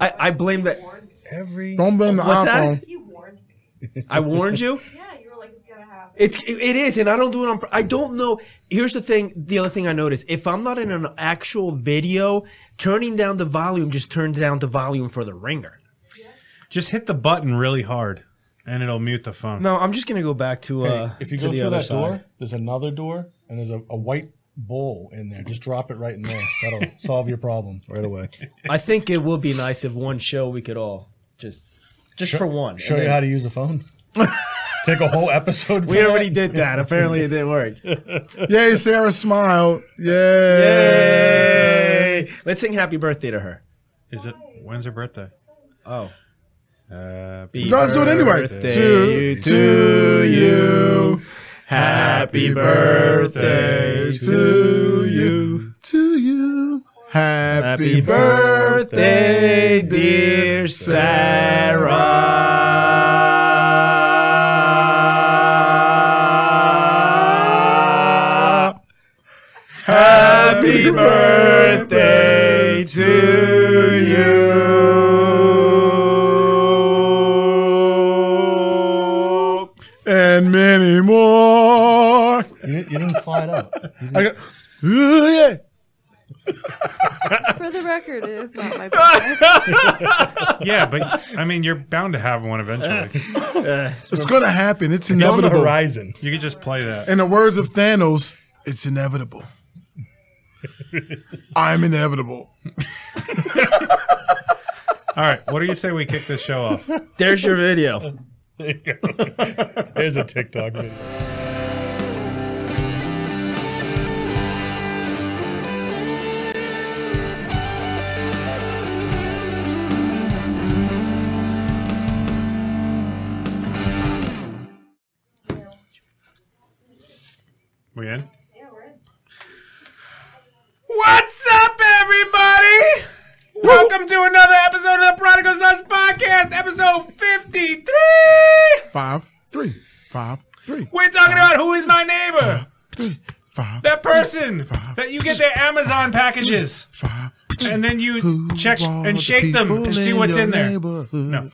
I, I blame that. Every Don't blame the What's that? iPhone. You warned me. I warned you. Yeah, you were like, it's gonna happen. It's it is, and I don't do it on. I don't know. Here's the thing. The other thing I noticed: if I'm not in an actual video, turning down the volume just turns down the volume for the ringer. just hit the button really hard, and it'll mute the phone. No, I'm just gonna go back to. Hey, Uh, if you to go the through other that side. door, there's another door, and there's a, a white bowl in there. Just drop it right in there. That'll solve your problem right away. I think it would be nice if one show we could all just, just for one. Show and you then- how to use a phone. Take a whole episode. We already did that. Apparently, it didn't work. Yay, Sarah smiled. Yay. Yay! Let's sing happy birthday to her. Is it? When's her birthday? Oh. Happy No, let's do it anyway. birthday To- to you. Happy birthday to you. To you. Happy, birthday, dear Sarah. Happy birthday slide out. I got, Ooh, yeah. For the record, it is not my birthday. Yeah, but I mean, you're bound to have one eventually. It's going to happen. It's On the inevitable. horizon. You could just play that. In the words of Thanos, it's inevitable. I'm inevitable. All right, what do you say we kick this show off? There's your video. There you go. There's a TikTok video. We in? yeah, we're in. What's up, everybody? Welcome to another episode of the Prodigal Sons Podcast, episode 53. Five, three, five, three, We're talking about who is my neighbor? three, five, That person that you get their Amazon packages, five. and then you check are and the shake them to see what's your in there. No.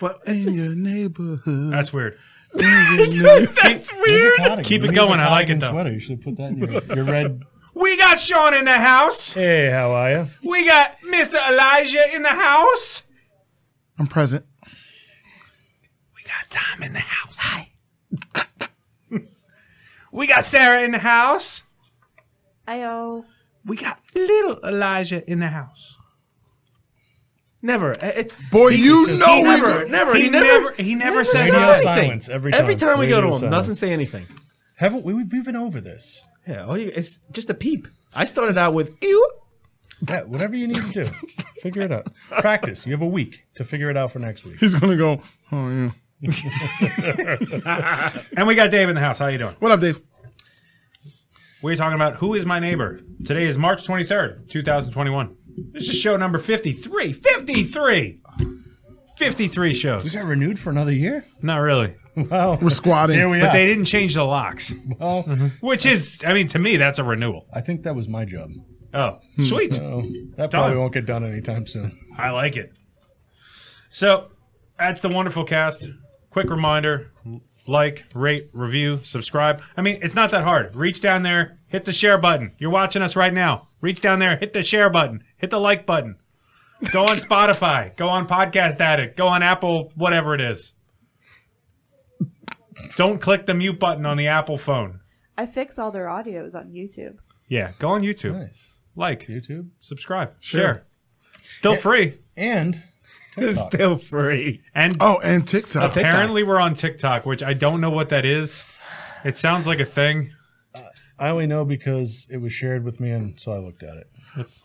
What? In your neighborhood. That's weird. In your neighborhood. That's weird. Keep it going, I like it, cardigan though. Sweater. You should put that in your, your red. We got Sean in the house. Hey, how are you? We got Mr. Elijah in the house. I'm present. We got Tom in the house. Hi. we got Sarah in the house. Ayo. We got little Elijah in the house. Never. Uh, it's Boy, you he know we never, go- never, He he never, never, he never says anything. silence every time. Every time we go to him, silence. doesn't say anything. Haven't we? We've been over this. Yeah, all you, it's just a peep. I started out with ew. Yeah, whatever you need to do, figure it out. Practice. You have a week to figure it out for next week. He's going to go, oh, yeah. And we got Dave in the house. How you doing? What up, Dave? We're talking about Who is My Neighbor. Today is March 23rd, 2021. This is show number 53. 53! 53 shows. We got renewed for another year. Not really. Wow. We're squatting. Here we But are. they didn't change the locks, Well, which is, I mean, to me, that's a renewal. I think that was my job. Oh, sweet. That probably Done. won't get done anytime soon. I like it. So, that's the wonderful cast. Quick reminder like, rate, review, subscribe. I mean, it's not that hard. Reach down there, hit the share button. You're watching us right now. Reach down there, hit the share button, hit the like button. Go on Spotify, go on Podcast Addict, go on Apple, whatever it is. Don't click the mute button on the Apple phone. I fix all their audios on YouTube. Yeah, go on YouTube. Nice. Like, YouTube. subscribe, share. Still free. And It's still free. And Oh, and TikTok. Apparently, we're on TikTok, which I don't know what that is. It sounds like a thing. Uh, I only know because it was shared with me, and so I looked at it.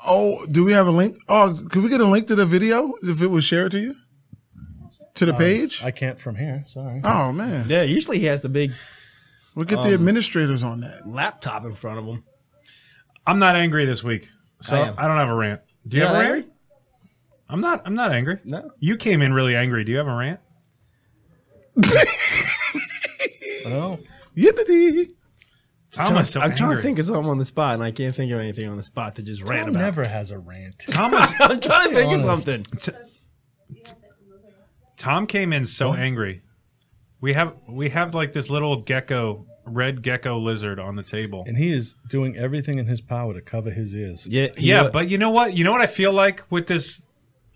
Oh, do we have a link? Oh, could we get a link to the video if it was shared to you? To the uh, page? I can't from here. Sorry. oh, man. Yeah, usually he has the big We'll get the um, administrators on that. laptop in front of him. I'm not angry this week, so I I, am. don't have a rant. Do you You're have a not rant? I'm not. I'm not angry. No. You came in really angry. Do you have a rant? Well, Yippee. Thomas, so I'm trying to think of something on the spot, and I can't think of anything on the spot to just rant Tom about. never has a rant. Thomas, I'm trying to think of honest. something. Tom came in so angry. We have we have like this little gecko, red gecko lizard on the table. And he is doing everything in his power to cover his ears. Yeah, Yeah, but you know what? You know what I feel like with this.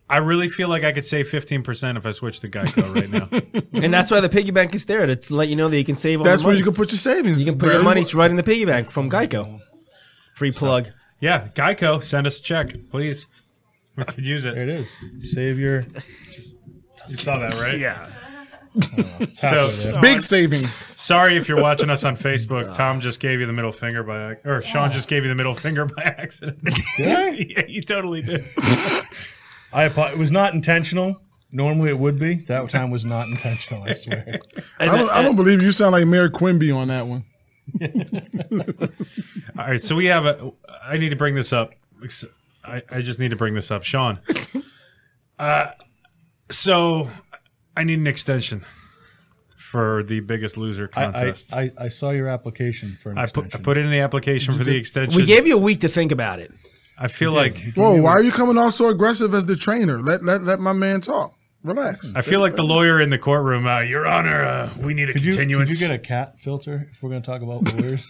I really feel like I could save fifteen percent if I switch to Geico right now. and that's why the piggy bank is there to let you know that you can save all That's the where money. you can put your savings. You can put your money right in the piggy bank from Geico. Free plug. yeah, Geico, send us a check, please. We could use it. There it. it is. Save your. You saw that, right? Yeah. It's halfway So- there. Big savings. Sorry if you're watching us on Facebook. Tom just gave you the middle finger by, or Sean just gave you the middle finger by accident. Did I? yeah, you totally did. I apo- it was not intentional. Normally it would be. That time was not intentional. I swear. I don't, I don't believe you sound like Mayor Quimby on that one. All right, so we have a. I need to bring this up. I, I just need to bring this up, Sean. Uh, so I need an extension for the Biggest Loser I, I, contest. I, I, I saw your application for an put I extension. put in the application for the extension. We gave you a week to think about it. I feel like Whoa, why are you coming off so aggressive as the trainer? Let let let my man talk. Relax. I feel like the lawyer in the courtroom. Uh, Your Honor, uh, we need a Could you, could continuance. you get a cat filter if we're going to talk about lawyers?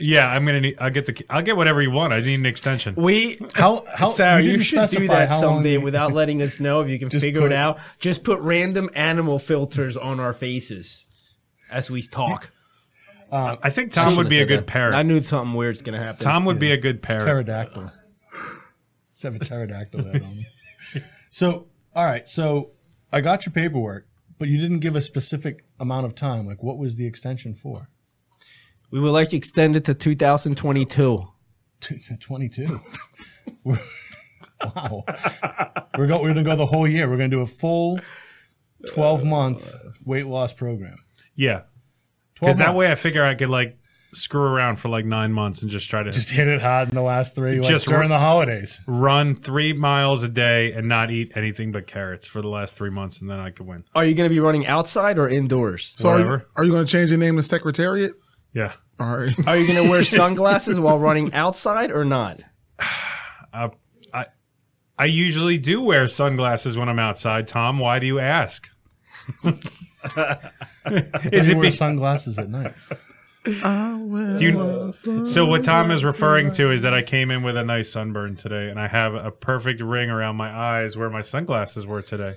yeah, I'm gonna need. I'll get the. I'll get whatever you want. I need an extension. We How, how Sarah, you, didn't should do specify that how long someday you- without letting us know if you can figure put- it out. Just put random animal filters on our faces as we talk. I think Tom would be a good parrot. I knew something weird's gonna happen. Tom would be a good parrot. pterodactyl. Just have a pterodactyl head on me. So, all right. So, I got your paperwork, but you didn't give a specific amount of time. Like, what was the extension for? We would like to extend it to 2022. T- 22. We're- wow. We're, go, we're going to go the whole year. We're going to do a full 12 month weight loss program. Yeah, because that way I figure I could like screw around for like nine months and just try to just hit it hard in the last three, like Just during ru- the holidays. run three miles a day and not eat anything but carrots for the last three months, and then I could win. Are you going to be running outside or indoors? so are you, are you going to change your name to Secretariat? Yeah, All right. Are you going to wear sunglasses while running outside or not? I I usually do wear sunglasses when I'm outside. Tom, why do you ask? Is You it wear be, sunglasses at night. Do you, so? What Tom is referring to is that I came in with a nice sunburn today, and I have a perfect ring around my eyes where my sunglasses were today.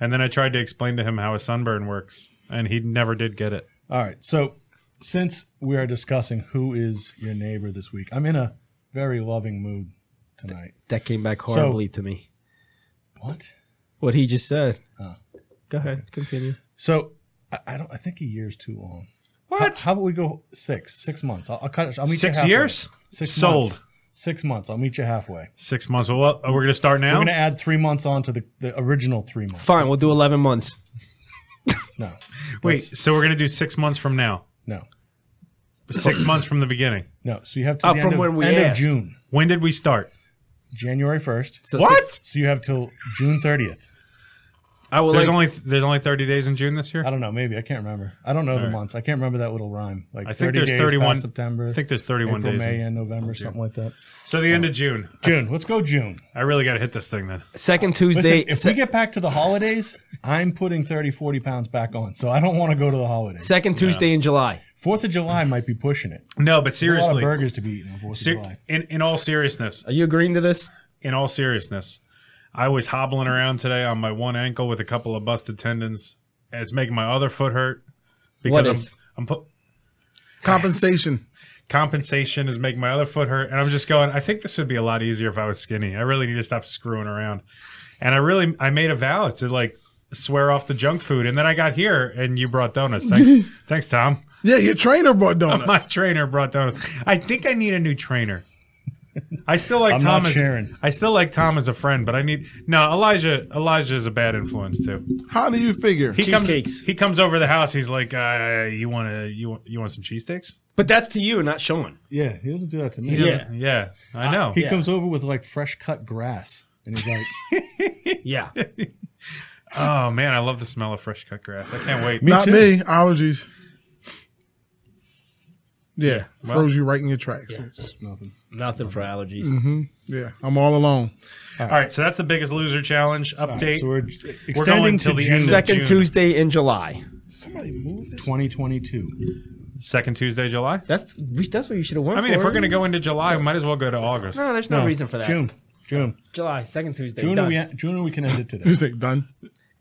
And then I tried to explain to him how a sunburn works, and he never did get it. All right. So, since we are discussing who is your neighbor this week, I'm in a very loving mood tonight. That came back horribly to me. What? What he just said. Go ahead, continue. So, I, I don't. I think a year's too long. How, What? how about we go six? Six months. I'll, I'll cut. I'll meet you Six halfway. years? Six Sold. months. Six months. I'll meet you halfway. Six months. Well, what- we're going to start now. We're going to add three months on to the, the original three months. Fine, we'll do 11 months. No. Wait, so we're going to do six months from now. No. Six months from the beginning. No. So you have to Uh, from of, when we end of. June, When did we start? January first. So What? six- So you have till June thirtieth. I will There's like, only there's only 30 days in June this year. I don't know. Maybe I can't remember. I don't know the right. months. I can't remember that little rhyme. Like I think 30 there's 31 past September. I think there's 31 April, days. May, in- and November, something like that. So the end of June. June. Let's go June. I really got to hit this thing then. second Listen, Tuesday. if we get back to the holidays, I'm putting 30, 40 pounds back on. So I don't want to go to the holidays. second Tuesday in July. Fourth of July might be pushing it. No, but There's a lot seriously, of burgers to be eaten on Fourth of ser- July. in in all seriousness, Are you agreeing to this? in all seriousness, I was hobbling around today on my one ankle with a couple of busted tendons. And it's making my other foot hurt because What I'm is? I'm put Compensation. compensation is making my other foot hurt, and I'm just going. I think this would be a lot easier if I was skinny. I really need to stop screwing around, and I really I made a vow to like swear off the junk food, and then I got here and you brought donuts. Thanks, thanks, Tom. Yeah, your trainer brought donuts. My trainer brought donuts. I think I need a new trainer. I still like I'm Tom not as sharing. I still like Tom as a friend, but I need no Elijah. Elijah is a bad influence too. How do you figure? He comes. Cheesecakes. He comes over the house. He's like, uh, "You want to? You want? You want some cheesesteaks?" But that's to you, and not Sean. Yeah, he doesn't do that to me. He doesn't- yeah, I know. He Yeah. comes over with like fresh cut grass. And he's like, Yeah. Oh man, I love the smell of fresh cut grass. I can't wait. Not too. me. Allergies. Yeah, froze you right in your tracks. Just- nothing. Nothing for allergies. Mm-hmm. Yeah, I'm all alone. All right, so that's the biggest loser challenge All right, update. so we're We're going extending till to the June end of Second June. Tuesday in July. 2022. Second Tuesday, July. That's we- that's what you should have won. I mean, for. if we're going to go into July, we might as well go to August. no, there's no, reason for that. June. June. July, second Tuesday. June, done. we, June we can end it today. Who's like done?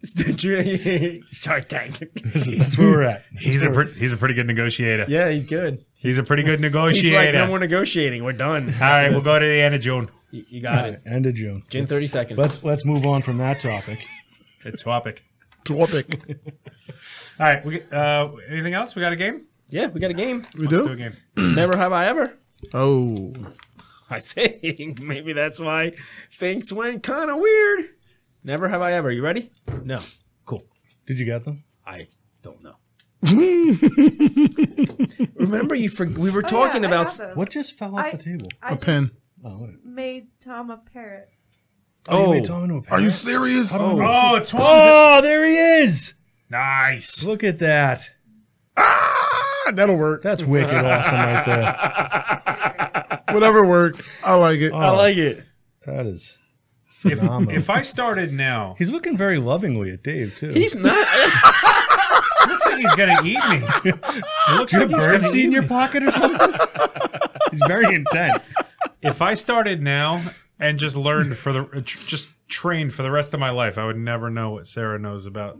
June- Shark Tank. That's where we're at. He's a pre- he's a pretty good negotiator. yeah, he's good. He's a pretty good negotiator. He's like, no more negotiating. We're done. All right, we'll go to the end of June. You, you got All it. end of June. June thirty seconds. Let's let's move on from that topic. Good topic. Topic. All right, we, uh, anything else? We got a game? yeah, we got a game. We Do a game. Never have I ever. Oh. I think maybe that's why things went kind of weird. Never have I ever. You ready? No. Cool. Did you get them? I don't know. Remember, you for, we were Oh, talking yeah, about. What just fell off I- the table? I A just pen. Oh, wait. made Tom a parrot. Oh, you Oh. made Tom into a Are you serious? Oh, Tom's Oh, there he is. nice. Look at that. Ah, that'll work. That's wicked awesome right there. Whatever works. I like it. I like it. That is If, phenomenal. if I started now, He's looking very lovingly at Dave too. He's not. looks like he's gonna eat me. It looks like he's bird gonna seed eat in your me. pocket or something? He's very intent. If I started now and just learned for the just trained for the rest of my life, I would never know what Sarah knows about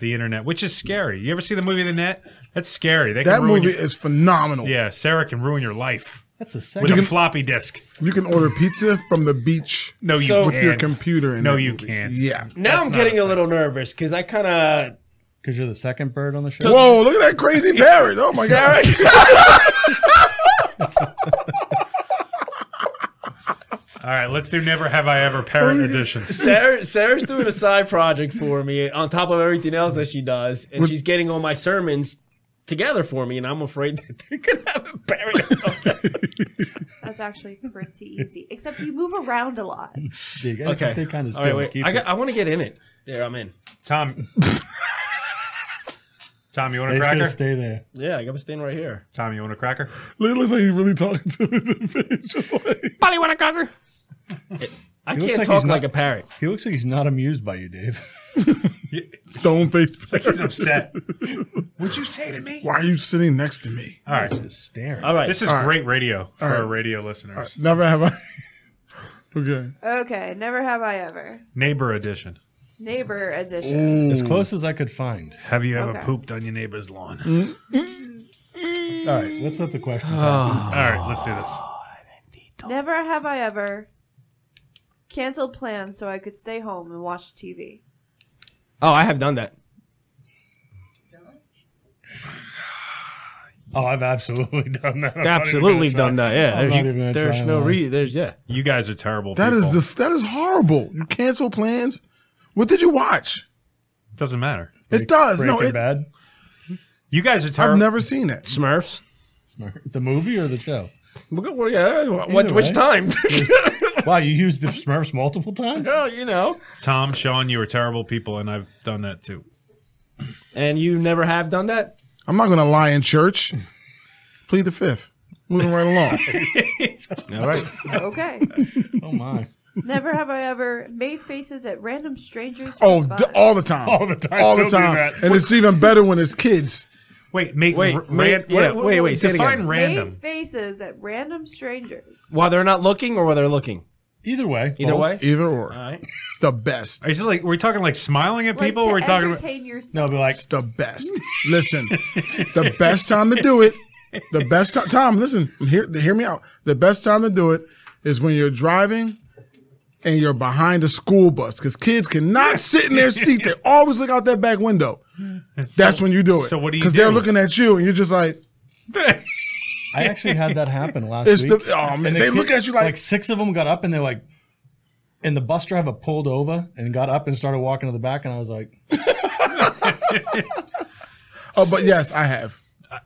the internet, which is scary. You ever see the movie The Net? That's scary. They That movie your- is phenomenal. yeah, Sarah can ruin your life That's the with second. a floppy disk. You can order pizza from the beach No, you So- with can't. your computer in No, you movie. can't. Yeah. now That's I'm getting a a little nervous because I kind of. Because you're the second bird on the show. Whoa, look at that crazy parrot. Oh my Sarah. god. All right, let's do Never Have I Ever Parent Edition. Sarah, Sarah's doing a side project for me on top of everything else that she does, and she's getting all my sermons together for me, and I'm afraid that they're gonna have a parent. That's actually pretty easy. Except you move around a lot. You gotta okay, stay kind of all still. right, wait. I got. I want to get in it. There, I'm in. Tom. Tom, you want a He's gonna cracker? stay there. Yeah, I got to staying right here. Tom, you want a cracker? It looks like he's really talking to the fish. Just like, Buddy, want a cracker? I He looks can't like talk he's not- like a parrot. He looks like he's not amused by you, Dave. stone faced. Like he's upset. What'd you say to me? Why are you sitting next to me? All right, Just staring. All right. this is All right. great radio for All our radio listeners. Never have I. okay. Okay, never have I ever. Neighbor edition. Neighbor edition. Mm. As close as I could find. Have you ever Okay. pooped on your neighbor's lawn? Mm. Mm. All right, let's let the questions happen. Ah. All right, let's do this. Never have I ever canceled plans so I could stay home and watch TV. Oh, I have done that. Oh, I've absolutely done that. I'm not even Absolutely gonna done try. that. Yeah, I'm not there's, even gonna there's try no and re. There's yeah. You guys are terrible. That is people. just that is horrible. You cancel plans. What did you watch? doesn't matter. It does. Breaking No, it, Bad. You guys are terrible. I've never seen it. Smurfs. Smurfs The movie or the show? Well, well, yeah, what, which way. time? Wow, you used the Smurfs multiple times. oh, you know. Tom, Sean, you are terrible people, and I've done that too. And you never have done that? I'm not gonna lie in church. Plead the fifth. Moving right along. All right. Okay. Oh my! Never have I ever made faces at random strangers. Oh, d- all the time. All the time. All the Don't do time. that. And it's even better when it's kids. Wait, make Wait, r- wait, ran- yeah, what- wait, wait, say it Define again. random. Made faces at random strangers. While they're not looking or while they're looking? Either way. Either both. way? Either or. All right. It's the best. Is it like we're talking like smiling at Like people? to we're talking. About, entertain No, yourself. be like, It's the best. listen, the best time to do it. The best time. Tom, listen. Hear, hear me out. The best time to do it is when you're driving and you're behind a school bus because kids cannot sit in their seat. They always look out that back window. That's when you do it. so what do you Because they're looking at you and you're just like, I actually had that happen last It's week. the- oh, man, And the they look at you like- like six of them got up and they're like, and the bus driver pulled over and got up and started walking to the back, and I was like, oh, but yes, I have.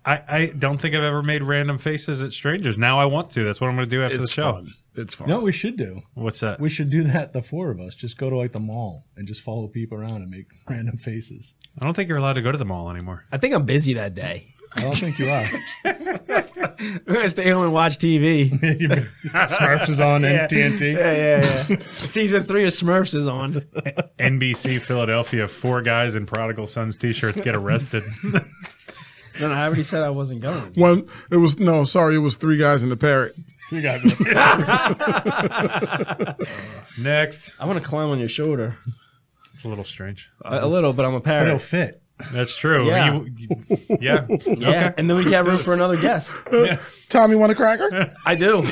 I, I don't think I've ever made random faces at strangers. Now I want to. That's what I'm going to do after the show. fun. It's fun. "No, we should do. What's that? We should do that. The four of us just go to like the mall and just follow people around and make random faces. I don't think you're allowed to go to the mall anymore. I think I'm busy that day. I don't think you are. We're gonna stay home and watch TV. Smurfs is on Yeah. TNT. Yeah, yeah, yeah. Season three of Smurfs is on. NBC Philadelphia, four guys in Prodigal Sons t-shirts get arrested. No, no, I already said I wasn't going. One, it was no, sorry, it was three guys in the parrot. Three guys. In the- Next. I want to climb on your shoulder It's a little strange. a, a little, but I'm a but it'll parrot. fit. That's true. Yeah. You- you- yeah. Yeah, and then we got room for another guest. Tom, you want a cracker? I do.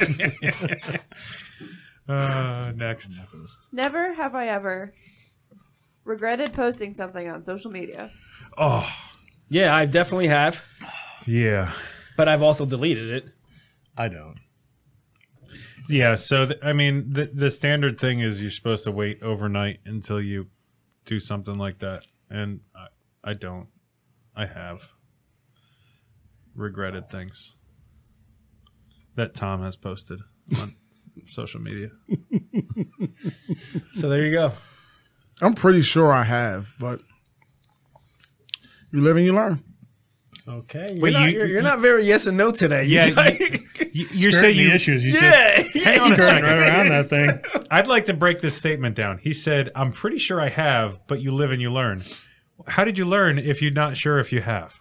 Uh, next. Never have I ever regretted posting something on social media. Oh, Yeah, I definitely have, yeah. but I've also deleted it. I don't. Yeah, so th- I mean, the the standard thing is you're supposed to wait overnight until you do something like that, and I, I don't. I have regretted things that Tom has posted on social media. So there you go. I'm pretty sure I have, but you live and you learn. Okay. You're, Wait, not, you- you're, you're not very yes and no today. Yeah, You- You, you're Skirting saying the you issues. You yeah. Hang on a second. right around that thing. I'd like to break this statement down. He said, "I'm pretty sure I have, but you live and you learn." How did you learn if you're not sure if you have?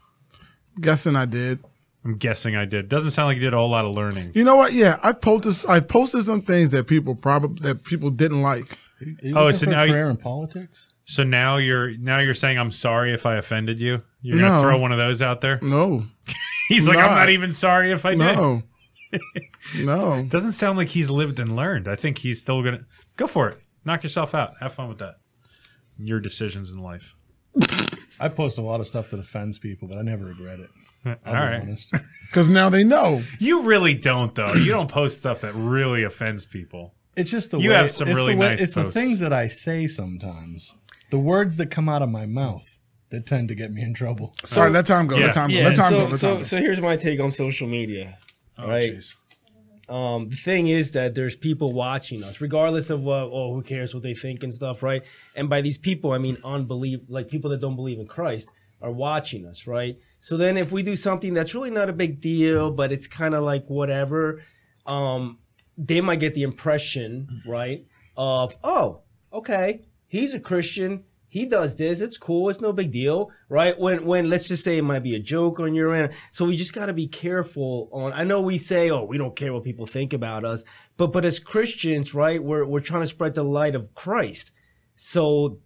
Guessing I did. I'm guessing I did. Doesn't sound like you did a whole lot of learning. You know what? Yeah, I've posted. I've posted some things that people probably that people didn't like. Are you Oh, looking so for a now you- career in politics? So now you're now you're saying I'm sorry if I offended you. You're gonna No. throw one of those out there. No, He's like, I'm not. not even sorry if I did. no, no. Doesn't sound like he's lived and learned. I think he's still gonna go for it. Knock yourself out. Have fun with that. Your decisions in life. I post a lot of stuff that offends people, but I never regret it. All I'll be right. honest. Because now they know. You really don't though. You don't post stuff that really offends people. It's just the You way, have some it's really the way, nice It's posts. the things that I say sometimes, the words that come out of my mouth that tend to get me in trouble. All right, let time go. Yeah. Let time go. Yeah, Let time so, go. Let time so, go. so here's my take on social media. Oh, Right. jeez. Um, the thing is that there's people watching us, regardless of what, oh, who cares what they think and stuff, right? And by these people, I mean unbelieve, like people that don't believe in Christ are watching us, right? So then, if we do something that's really not a big deal, but it's kind of like whatever, um, they might get the impression, right, of oh, okay, he's a Christian. He does this. It's cool. It's no big deal, right? When when let's just say it might be a joke on your end. So we just got to be careful on. I know we say, oh, we don't care what people think about us, but but as Christians, right, we're we're trying to spread the light of Christ. So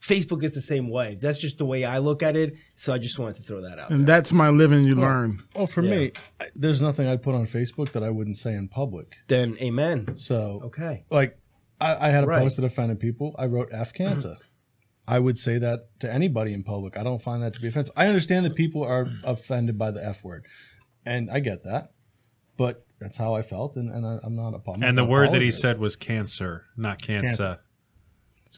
Facebook is the same way. That's just the way I look at it. So I just wanted to throw that out. and that's my living and you learn. Well, for me, there's nothing I'd put on Facebook that I wouldn't say in public. Then amen. So, Okay. like, I, I had a Right. post that offended people. I wrote F cancer. I would say that to anybody in public. I don't find that to be offensive. I understand that people are offended by the F word, and I get that. But that's how I felt, and, and I, I'm not a problem. And the word that he said was cancer, not cancer. Cancer.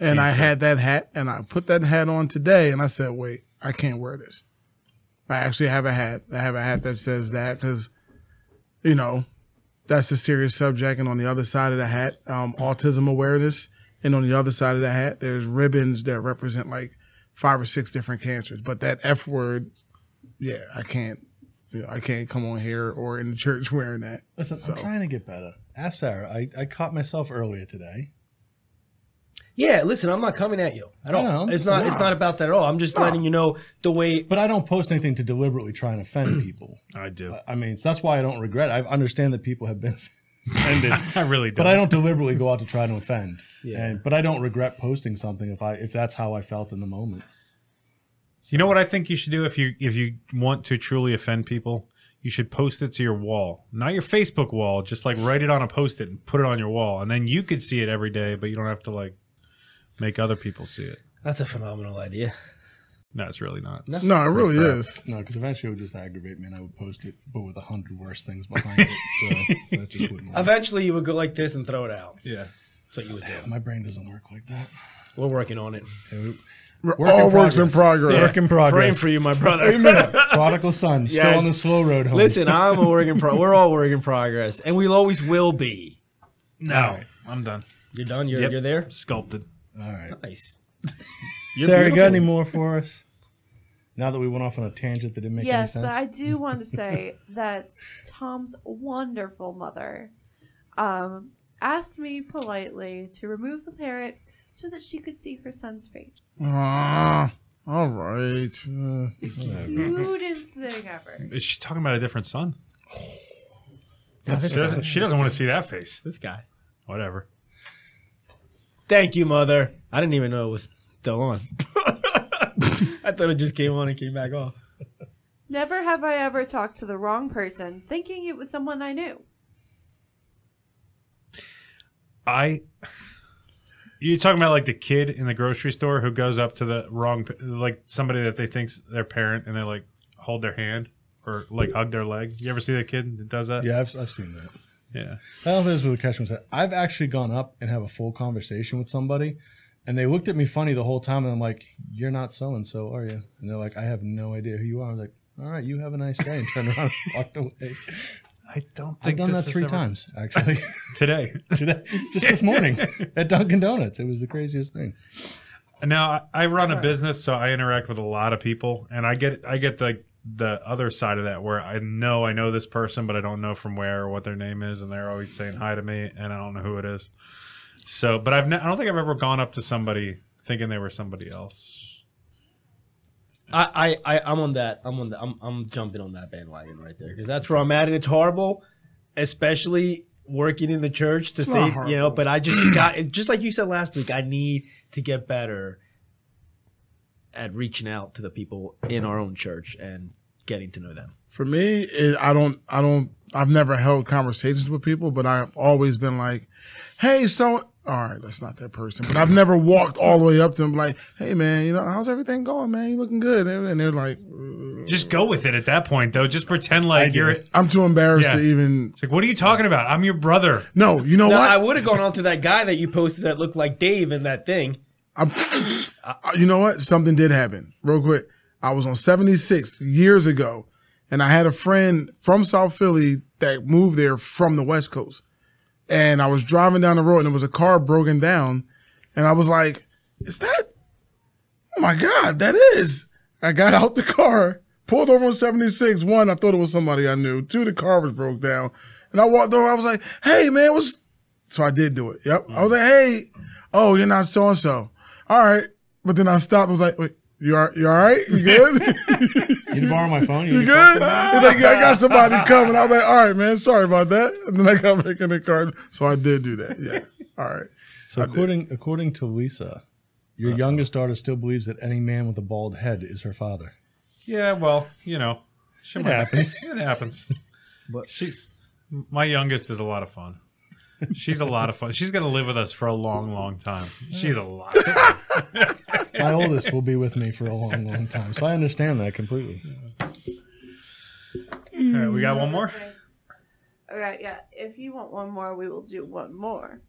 And I had that hat, and I put that hat on today, and I said, "Wait, I can't wear this." I actually have a hat. I have a hat that says that because, you know, that's a serious subject. And on the other side of the hat, um, autism awareness, and on the other side of the hat, there's ribbons that represent like five or six different cancers. But that F word, yeah, I can't. You know, I can't come on here or in the church wearing that. Listen, So- I'm trying to get better. Ask Sarah. I, I caught myself earlier today. Yeah, listen, I'm not coming at you at all. know, it's not. It's not about that at all. I'm just letting you know the way. But I don't post anything to deliberately try and offend people. I do. I mean, so that's why I don't regret it. I understand that people have been offended. I really don't. but I don't deliberately go out to try to offend. Yeah. And but I don't regret posting something if I if that's how I felt in the moment. So. You know what I think you should do if you if you want to truly offend people? You should post it to your wall, not your Facebook wall. Just like write it on a post-it and put it on your wall, and then you could see it every day, but you don't have to like make other people see it. That's a phenomenal idea. No, it's really not. No, it really crap. is. No, because eventually it would just aggravate me, and I would post it, but with a hundred worse things behind it. So that just wouldn't. Work. Eventually, you would go like this and throw it out. Yeah. That's what you would do. My brain doesn't work like that. We're working on it. All works in progress. Work in progress. Praying for you, my brother. Amen. Prodigal son, still Yes. on the slow road home. Listen, I'm a work in pro. We're all work in progress, and we always will be. No, I'm done. You're done. You're Yep. you're there. Sculpted. All right. Nice. Sarah, you got any more for us? Now that we went off on a tangent that didn't make yes, any sense. Yes, but I do want to say that Tom's wonderful mother um, asked me politely to remove the parrot so that she could see her son's face. Ah, all right. Uh. Cutest thing ever. Is she talking about a different son? Yeah, She doesn't, she doesn't want to see that face. this guy. Whatever. Thank you, mother. I didn't even know it was still on. I thought it just came on and came back off. Never have I ever talked to the wrong person thinking it was someone I knew. I. You talking about like the kid in the grocery store who goes up to the wrong, like somebody that they think's their parent, and they like hold their hand or like hug their leg. You ever see that kid that does that? yeah, I've, I've seen that. Yeah. I don't know if this is what the question was. I've actually gone up and have a full conversation with somebody, and they looked at me funny the whole time, and I'm like, "You're not so and so, are you?" And they're like, "I have no idea who you are." I was like, "All right, you have a nice day," and turned around and walked away. I don't think I've done that three ever- times actually today. today, just this morning at Dunkin' Donuts. It was the craziest thing. Now I I run a business, so I interact with a lot of people, and I get I get the the other side of that where I know I know this person, but I don't know from where or what their name is, and they're always saying hi to me, and I don't know who it is. So, but I've ne- I don't think I've ever gone up to somebody thinking they were somebody else. I, I, I I'm on that. I'm on the. I'm, I'm jumping on that bandwagon right there because that's where I'm at, and it's horrible, especially working in the church to It's say you know. But I just got just like you said last week. I need to get better at reaching out to the people in our own church and getting to know them. For me, it, I don't, I don't, I've never held conversations with people, but I've always been like, "Hey, so." All right, that's not that person, but I've never walked all the way up to them like, "Hey, man, you know how's everything going, man? You looking good?" And they're like, Just go with it at that point, though. Just pretend like you're. I'm too embarrassed Yeah. to even." like, what are you talking about? I'm your brother. No, you know Now, what? I would have gone on to that guy that you posted that looked like Dave in that thing. I'm, you know what? Something did happen. Real quick. I was on 76 years ago, and I had a friend from South Philly that moved there from the West Coast. And I was driving down the road, and there was a car broken down. And I was like, Is that? Oh my God, that is. I got out the car, pulled over on 76. One, I thought it was somebody I knew. Two, the car was broke down. And I walked over, I was like, Hey, man, what's. So I did do it. Yep. I was like, Hey, oh, you're not so and so. All right. But then I stopped. I was like, wait, you are you all right? You good? You borrow my phone? you good? He's like, yeah, I got somebody coming. I was like, all right, man, sorry about that. And then I got back in the car. So I did do that. Yeah. All right. So according according to Lisa, your uh-huh. youngest daughter still believes that any man with a bald head is her father. Yeah, well, you know, it happens. It happens. But- she's my youngest is a lot of fun. She's a lot of fun. She's gonna live with us for a long, long time. She's a lot. My oldest will be with me for a long, long time, so I understand that completely. All right, we got one more. Okay, yeah. If you want one more, we will do one more.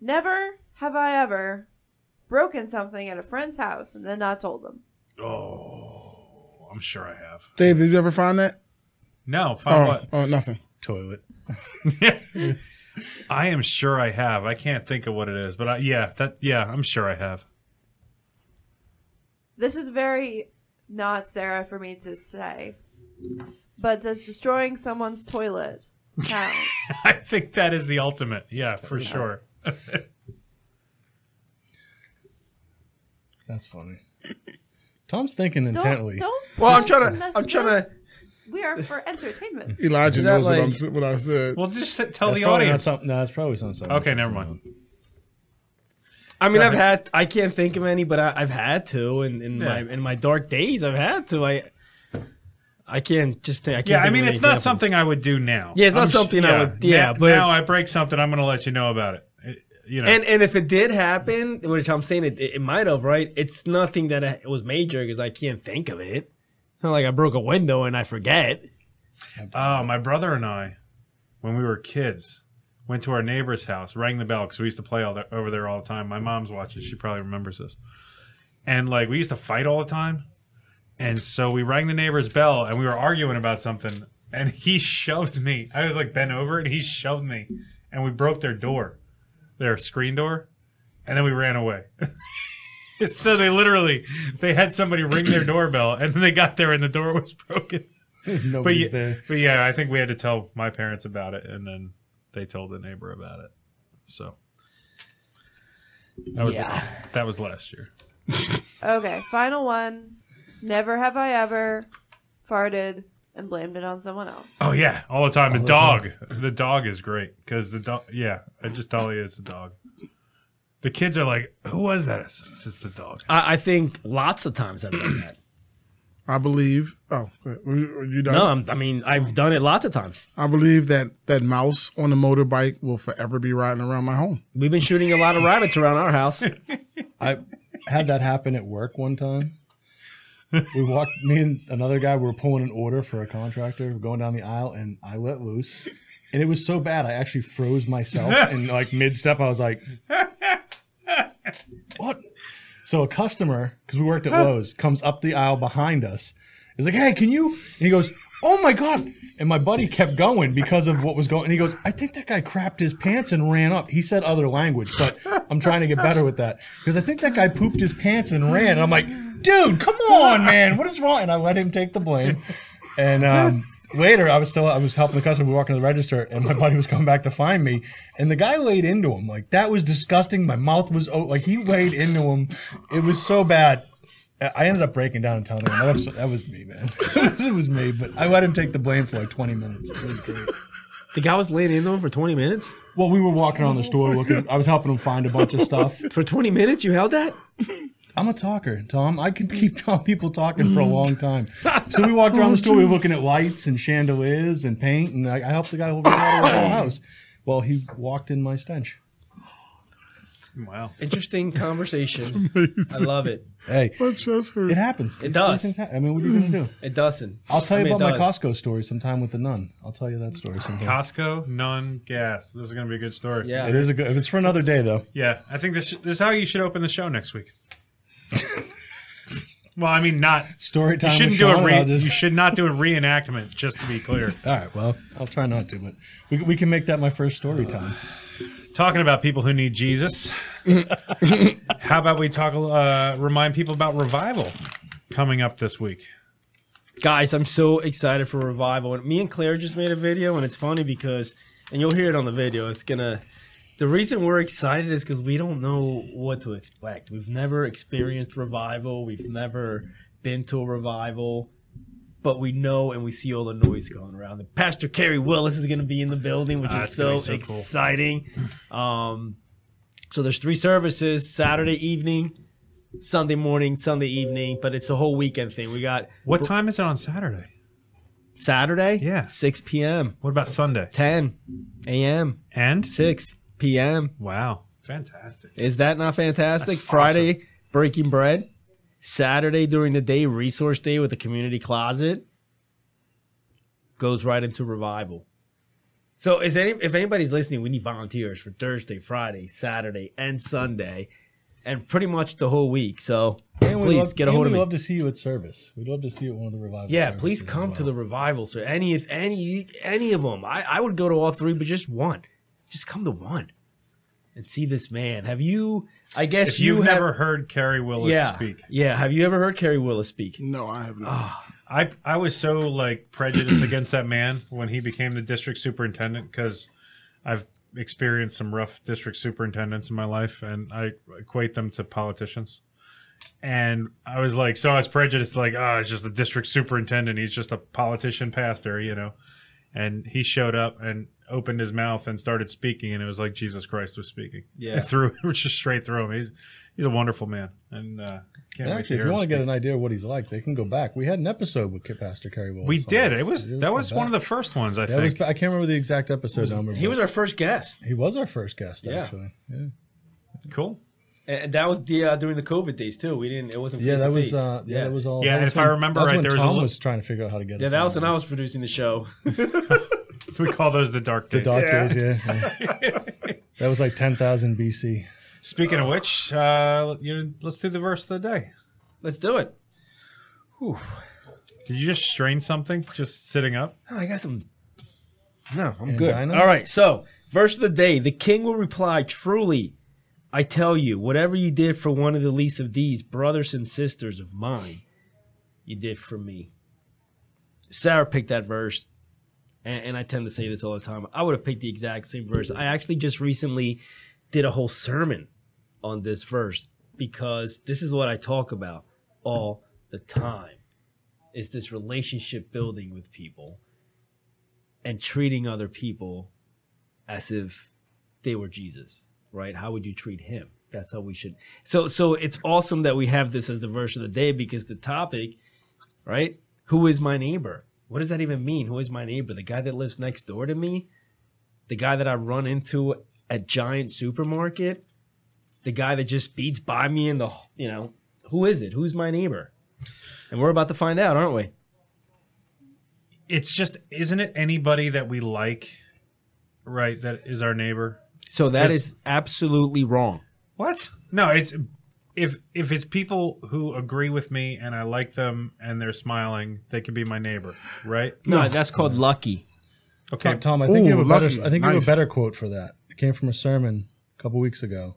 Never have I ever broken something at a friend's house and then not told them. Oh, I'm sure I have. Dave, did you ever find that? No, find Oh, what? oh, nothing. Toilet. I am sure I have. I can't think of what it is, but I, yeah, that yeah, I'm sure I have. This is very not Sarah for me to say, but does destroying someone's toilet count? I think that is the ultimate. Yeah, for sure. That's funny. Tom's thinking don't, intently. don't. Well, I'm trying to- the I'm trying to- messages. We are for entertainment. Elijah Is that knows what, I'm, what I said. Well, just sit- tell That's the probably not audience. something. No, that's probably something. Okay, never mind. I mean, I've had. I can't think of any, but I, I've had to. In, in Yeah. my in my dark days, I've had to. I I can't just think. I can't Yeah, I mean, it's not something I would do now. Yeah, it's not I'm something I would- yeah, now, but- now I break something, I'm going to let you know about it. It- You know, And and if it did happen, which I'm saying it, it, might have, right? It's nothing that I- it was major because I can't think of it. It's not like I broke a window and I forget. Oh, my brother and I, when we were kids, went to our neighbor's house, rang the bell because we used to play all the, over there all the time. My mom's watching; she probably remembers this. And like we used to fight all the time, and so we rang the neighbor's bell, and we were arguing about something, and he shoved me. I was like bent over, and he shoved me, and we broke their door, their screen door, and then we ran away. so they literally they had somebody ring their doorbell, and then they got there and the door was broken. But yeah, there. but yeah, I think we had to tell my parents about it, and then they told the neighbor about it. So that was Yeah. that was last year. Okay, final one. Never have I ever farted and blamed it on someone else. Oh yeah, all the time. The, the dog, the dog is great because the dog. Yeah, I just tell you it's the dog. The kids are like, "Who was that?" It's, it's the dog. I, I think lots of times I've done that. I believe. Oh, go ahead. Were you, were you done? No, I'm, I mean I've done it lots of times. I believe that that mouse on the motorbike will forever be riding around my home. We've been shooting a lot of rabbits around our house. I had that happen at work one time. We walked, me and another guy were pulling an order for a contractor, going down the aisle, and I let loose. And it was so bad, I actually froze myself. and like mid step, I was like, what? So a customer, because we worked at Lowe's, comes up the aisle behind us. He's like, hey, can you? And he goes, oh my God. And my buddy kept going because of what was going. And he goes, I think that guy crapped his pants and ran up. He said other language, but I'm trying to get better with that because I think that guy pooped his pants and ran. And I'm like, dude, come on, man, what is wrong? And I let him take the blame. And um, later, I was still I was helping the customer. We were walking to the register, and my buddy was coming back to find me. And the guy laid into him like that was disgusting. My mouth was oh, like he laid into him. It was so bad. I ended up breaking down and telling him that was, that was me, man. it was me, but I let him take the blame for like 20 minutes. It was great. The guy was laying into him for 20 minutes. Well, we were walking around the store looking. I was helping him find a bunch of stuff. For 20 minutes, you held that? I'm a talker, Tom. I can keep people talking for a mm. long time. So we walked around the store. We were looking at lights and chandeliers and paint, and I, I helped the guy hold the whole house. Well, he walked in my stench. Wow. Interesting conversation. I love it. Hey, But just hurt. it happens. These- does. these things hap- I mean, what are you gonna do? It doesn't. I'll tell I you mean, about my does. Costco story sometime with the nun. I'll tell you that story sometime. Costco, nun, gas. This is gonna be a good story. Yeah. It is a good. If it's for another day, though. Yeah, I think this this is how you should open the show next week. Well, I mean, not. Story time. You shouldn't with do a Sean, re, just- You should not do a reenactment. Just to be clear, All right. Well, I'll try not to, but we, we can make that my first story time. talking about people who need Jesus. how about we talk? Uh, remind people about revival coming up this week. Guys, I'm so excited for revival. And me and Claire just made a video, and it's funny because, and you'll hear it on the video. It's gonna. The reason we're excited is because we don't know what to expect. We've never experienced revival. We've never been to a revival, but we know and we see all the noise going around. And Pastor Kerry Willis is going to be in the building, which Ah, is so, so cool. exciting. Um, so there's three services: Saturday evening, Sunday morning, Sunday evening. But it's a whole weekend thing. We got What time is it on Saturday? Saturday, Yeah. 6 p.m., What about Sunday? 10 a.m., And 6 p.m. wow, fantastic. Is that not fantastic? That's Friday, breaking bread. Saturday during the day, resource day with the community closet. Goes right into revival. So, is any if anybody's listening, we need volunteers for Thursday, Friday, Saturday, and Sunday, and pretty much the whole week. So, And please love, get a hold of we'd love to see you at service. We'd love to see you at one of the revival. Yeah, please as come to the revival. So any if any any of them, I I would go to all three, but just one. Just come to one and see this man. Have you? I guess If you you've never heard Kerry Willis yeah speak, yeah. Have you ever heard Kerry Willis speak? No, I have not. Ah. I I was so like prejudiced against that man when he became the district superintendent because I've experienced some rough district superintendents in my life, and I equate them to politicians. And I was like, so I was prejudiced, like, oh, it's just a district superintendent. He's just a politician pastor, you know. And he showed up and opened his mouth and started speaking, and it was like Jesus Christ was speaking. Yeah. through just straight through him. He's he's a wonderful man, and uh, can't And wait actually, to if you want to get an idea of what he's like, they can go back. We had an episode with Pastor Kerry Willis. We did. It was that went was one of the first ones I That was, think. I can't remember the exact episode number. He was our first guest, he was our first guest, Yeah. actually. Yeah, cool. and that was the uh, during the COVID days too. We didn't. It wasn't. yeah, that was uh, yeah, that was all. Yeah, that was if I remember that was right, when there was a Tom was trying to figure out how to get. Yeah, us that on was when. I was producing the show. So we call those the dark days. the days. dark days. Yeah, yeah. that was like ten thousand BC. Speaking of which, uh, you let's do the verse of the day. Let's do it. Did you just strain something just sitting up? Oh, I got some. No, I'm Angina? good. All right. So, verse of the day: The king will reply, "Truly, I tell you, whatever you did for one of the least of these brothers and sisters of mine, you did for me. Sarah picked that verse, and, and I tend to say this all the time. I would have picked the exact same verse. I actually just recently did a whole sermon on this verse because this is what I talk about all the time is this relationship building with people and treating other people as if they were Jesus, right? How would you treat him? That's how we should. So so it's awesome that we have this as the verse of the day because the topic, right? Who is my neighbor? What does that even mean? Who is my neighbor? The guy that lives next door to me? The guy that I run into at giant supermarket? The guy that just beats by me in the, you know, who is it? Who's my neighbor? And we're about to find out, aren't we? It's just, isn't it anybody that we like, right? That is our neighbor. So that Just- is absolutely wrong. What? No, it's if if it's people who agree with me and I like them and they're smiling, they can be my neighbor, right? No, that's called lucky. Okay. Tom, Tom, I think you have a better. lucky. I think you have Nice. a better quote for that. It came from a sermon a couple weeks ago.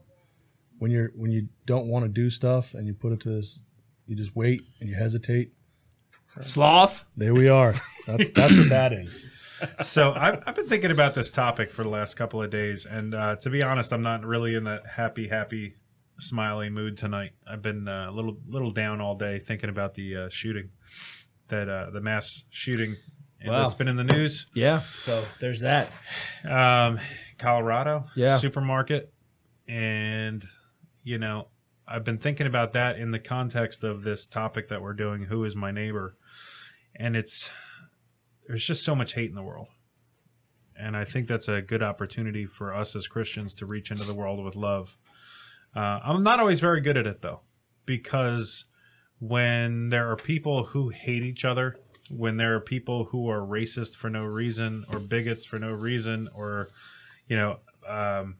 When you're when you don't want to do stuff and you put it to this, you just wait and you hesitate. Sloth. There we are. That's that's what that is. so I've, I've been thinking about this topic for the last couple of days, and uh, to be honest, I'm not really in that happy, happy, smiley mood tonight. I've been uh, a little little down all day thinking about the uh, shooting, that uh, the mass shooting Wow. that's been in the news. Yeah. So there's that. um, Colorado Yeah. supermarket, and you know I've been thinking about that in the context of this topic that we're doing. Who is my neighbor? And it's there's just so much hate in the world, and I think that's a good opportunity for us as Christians to reach into the world with love. Uh, I'm not always very good at it though, because when there are people who hate each other, when there are people who are racist for no reason or bigots for no reason, or you know, um,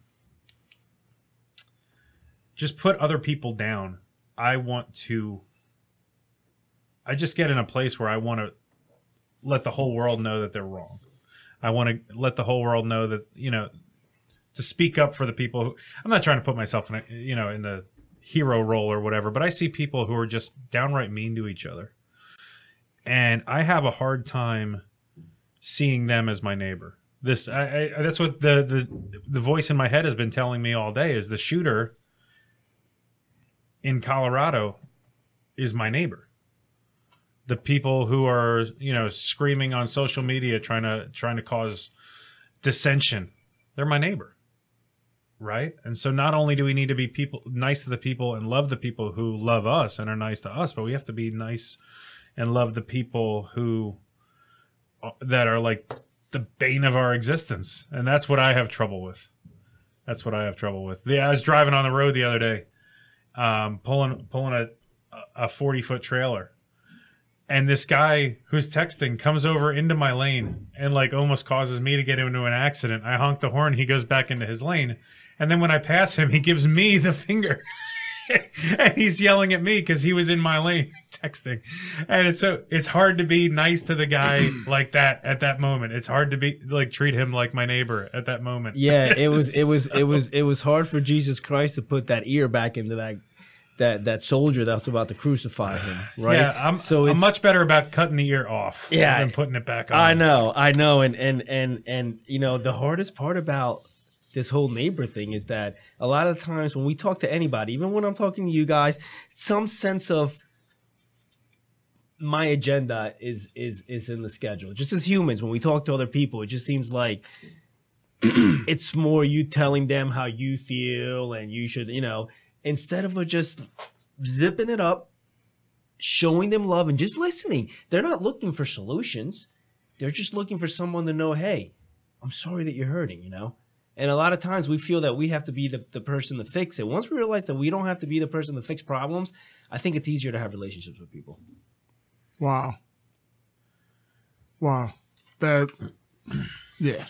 just put other people down. I want to. I just get in a place where I want to let the whole world know that they're wrong. I want to let the whole world know that you know to speak up for the people. Who, I'm not trying to put myself in a, you know in the hero role or whatever, but I see people who are just downright mean to each other, and I have a hard time seeing them as my neighbor. This I, I, that's what the, the the voice in my head has been telling me all day is the shooter in Colorado is my neighbor. The people who are, you know, screaming on social media trying to trying to cause dissension, they're my neighbor. Right? And so not only do we need to be people nice to the people and love the people who love us and are nice to us, but we have to be nice and love the people who uh, that are like the bane of our existence. And that's what I have trouble with. That's what I have trouble with. Yeah, I was driving on the road the other day um, pulling pulling a a forty foot trailer, and this guy who's texting comes over into my lane and like almost causes me to get into an accident. I honk the horn, he goes back into his lane, and then when I pass him, he gives me the finger. and he's yelling at me because he was in my lane texting, and it's so it's hard to be nice to the guy like that at that moment. It's hard to be like treat him like my neighbor at that moment. Yeah, it was it was it was it was hard for Jesus Christ to put that ear back into that that that soldier that was about to crucify him, right? Yeah, I'm, so I'm much better about cutting the ear off Yeah. than putting it back on. I know, I know, and and and and you know the hardest part about this whole neighbor thing is that a lot of times when we talk to anybody, even when I'm talking to you guys, some sense of my agenda is is is in the schedule. Just as humans, when we talk to other people, it just seems like it's more you telling them how you feel and you should, you know, instead of just zipping it up, showing them love and just listening. They're not looking for solutions. They're just looking for someone to know, hey, I'm sorry that you're hurting, you know? And a lot of times we feel that we have to be the, the person to fix it. Once we realize that we don't have to be the person to fix problems, I think it's easier to have relationships with people. Wow. Wow. That. Yeah.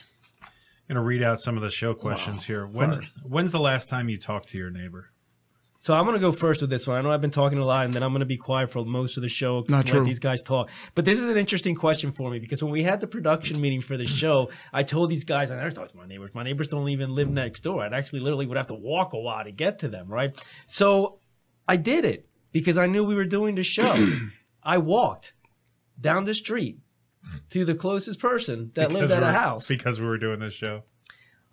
I'm gonna read out some of the show questions here. When's Sorry. when's the last time you talked to your neighbor? So I'm gonna go first with this one. I know I've been talking a lot, and then I'm gonna be quiet for most of the show. Not let true. These guys talk. But this is an interesting question for me because when we had the production meeting for the show, I told these guys I never talked to my neighbors. My neighbors don't even live next door. I'd actually literally would have to walk a while to get to them. Right. So I did it because I knew we were doing the show. I walked down the street to the closest person that lived at a house. because we were doing this show.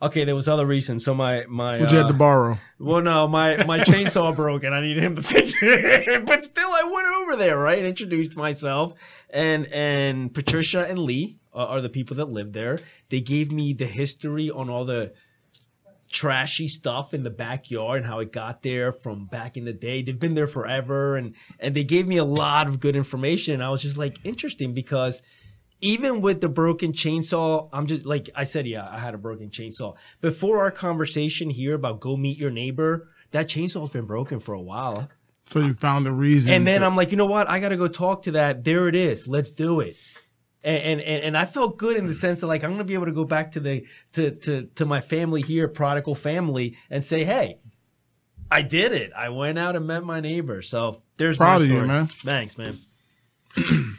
Okay, there was other reasons. So my my But you had uh, to borrow. well, no, my my chainsaw broke and I needed him to fix it. but still, I went over there, right? Introduced myself, and and Patricia and Lee are, are the people that live there. They gave me the history on all the trashy stuff in the backyard and how it got there from back in the day. They've been there forever, and and they gave me a lot of good information. And I was just like interesting because even with the broken chainsaw, I'm just like I said, yeah, I had a broken chainsaw. Before our conversation here about go meet your neighbor, that chainsaw's been broken for a while. So you found the reason. And then to- I'm like, you know what? I got to go talk to that. There it is. Let's do it. And, and and I felt good in the sense that like I'm gonna be able to go back to the to to to my family here, prodigal family, and say, hey, I did it. I went out and met my neighbor. So there's Proud of you, man. Thanks, man.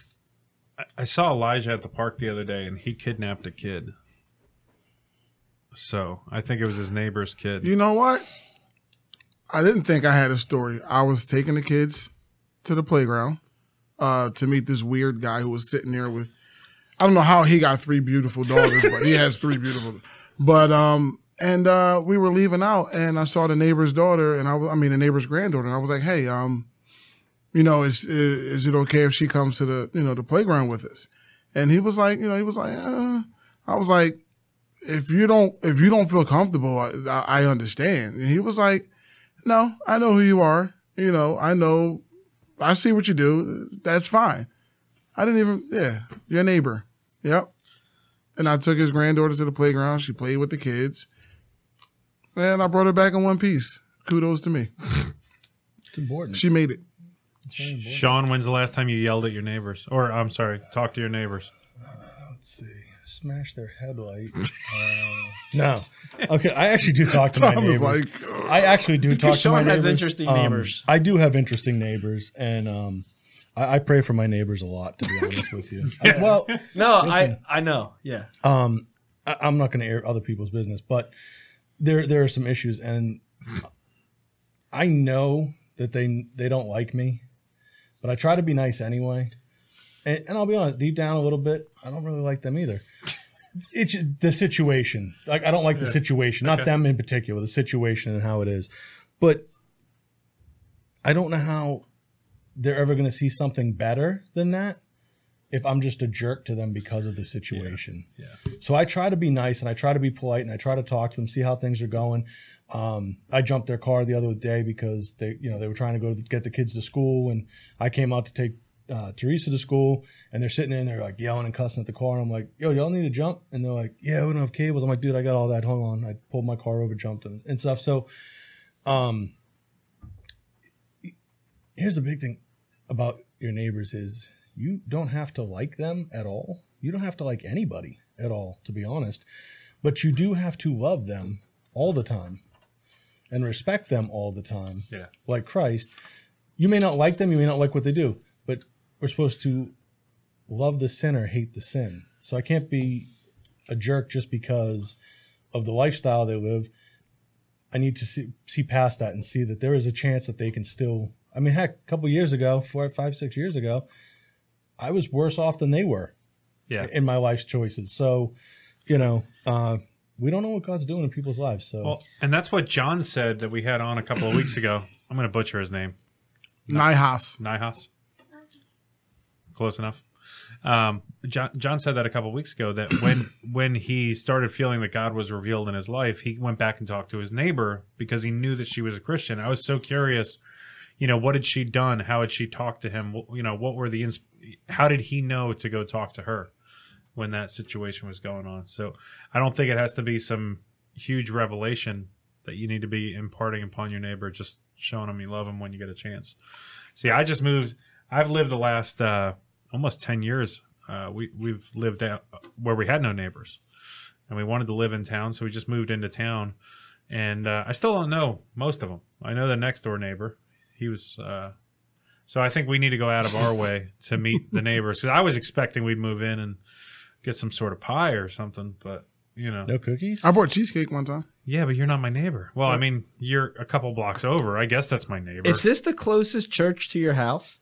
I- saw Elijah at the park the other day, and he kidnapped a kid. So I think it was his neighbor's kid. You know what? I didn't think I had a story. I was taking the kids to the playground uh, to meet this weird guy who was sitting there with. I don't know how he got three beautiful daughters, but he has three beautiful. But um, and uh, we were leaving out, and I saw the neighbor's daughter, and I, was- I mean the neighbor's granddaughter, and I was like, hey, um, you know, is is it okay if she comes to the you know the playground with us? And he was like, you know, he was like, uh. I was like, if you don't if you don't feel comfortable, I, I understand. And he was like, no, I know who you are. You know, I know, I see what you do. That's fine. I didn't even, yeah, your neighbor. Yep. And I took his granddaughter to the playground. She played with the kids. And I brought her back in one piece. Kudos to me. It's important. She made it. Sean, when's the last time you yelled at your neighbors? Or I'm sorry, talked to your neighbors? Let's see. Smash their headlight. Uh, no. Okay, I actually do talk to my Tom was neighbors. like, "Ugh." I actually do talk to my neighbors. Sean has neighbors. interesting Um, neighbors. I do have interesting neighbors, and um, I, I pray for my neighbors a lot. To be honest with you, I- well, No, Listen. I I know. Yeah. um, I, I'm not going to air other people's business, but there there are some issues, and I know that they they don't like me, but I try to be nice anyway. And, and I'll be honest, deep down a little bit, I don't really like them either. It's the situation. Like I don't like the situation, not Okay. them in particular, the situation and how it is. But I don't know how they're ever going to see something better than that if I'm just a jerk to them because of the situation. Yeah. So I try to be nice and I try to be polite and I try to talk to them, see how things are going. Um, I jumped their car the other day because they, you know, they were trying to go get the kids to school, and I came out to take uh, Teresa to school, and they're sitting in there like yelling and cussing at the car, and I'm like, "Yo, y'all need to jump," and they're like, "Yeah, we don't have cables." I'm like, "Dude, I got all that. Hold on." I pulled my car over, jumped, and, and stuff. So, um, here's the big thing about your neighbors is you don't have to like them at all. You don't have to like anybody at all, to be honest. But you do have to love them all the time and respect them all the time, Yeah. like Christ. You may not like them, you may not like what they do, but we're supposed to love the sinner, hate the sin. So I can't be a jerk just because of the lifestyle they live. I need to see, see past that and see that there is a chance that they can still. I mean, heck, a couple years ago, four, five, six years ago, I was worse off than they were Yeah. in my life's choices. So, you know, uh, we don't know what God's doing in people's lives. So, Well, and that's what John said that we had on a couple of weeks ago. I'm going to butcher his name. Nihas. Nihas. Close enough. Um, John, John said that a couple of weeks ago that when when he started feeling that God was revealed in his life, he went back and talked to his neighbor because he knew that she was a Christian. I was so curious, you know, what had she done? How had she talked to him? You know, what were the ins- how did he know to go talk to her when that situation was going on? So I don't think it has to be some huge revelation that you need to be imparting upon your neighbor, just showing them you love them when you get a chance. See, I just moved. I've lived the last uh, almost ten years. Uh, we we've lived out where we had no neighbors, and we wanted to live in town, so we just moved into town. and uh, I still don't know most of them. I know the next door neighbor. He was. Uh, so I think we need to go out of our way to meet the neighbors. 'Cause I was expecting we'd move in and get some sort of pie or something, but you know, No cookies? I brought cheesecake one time. yeah, but you're not my neighbor. Well, I mean, you're a couple blocks over. I guess that's my neighbor. Is this the closest church to your house?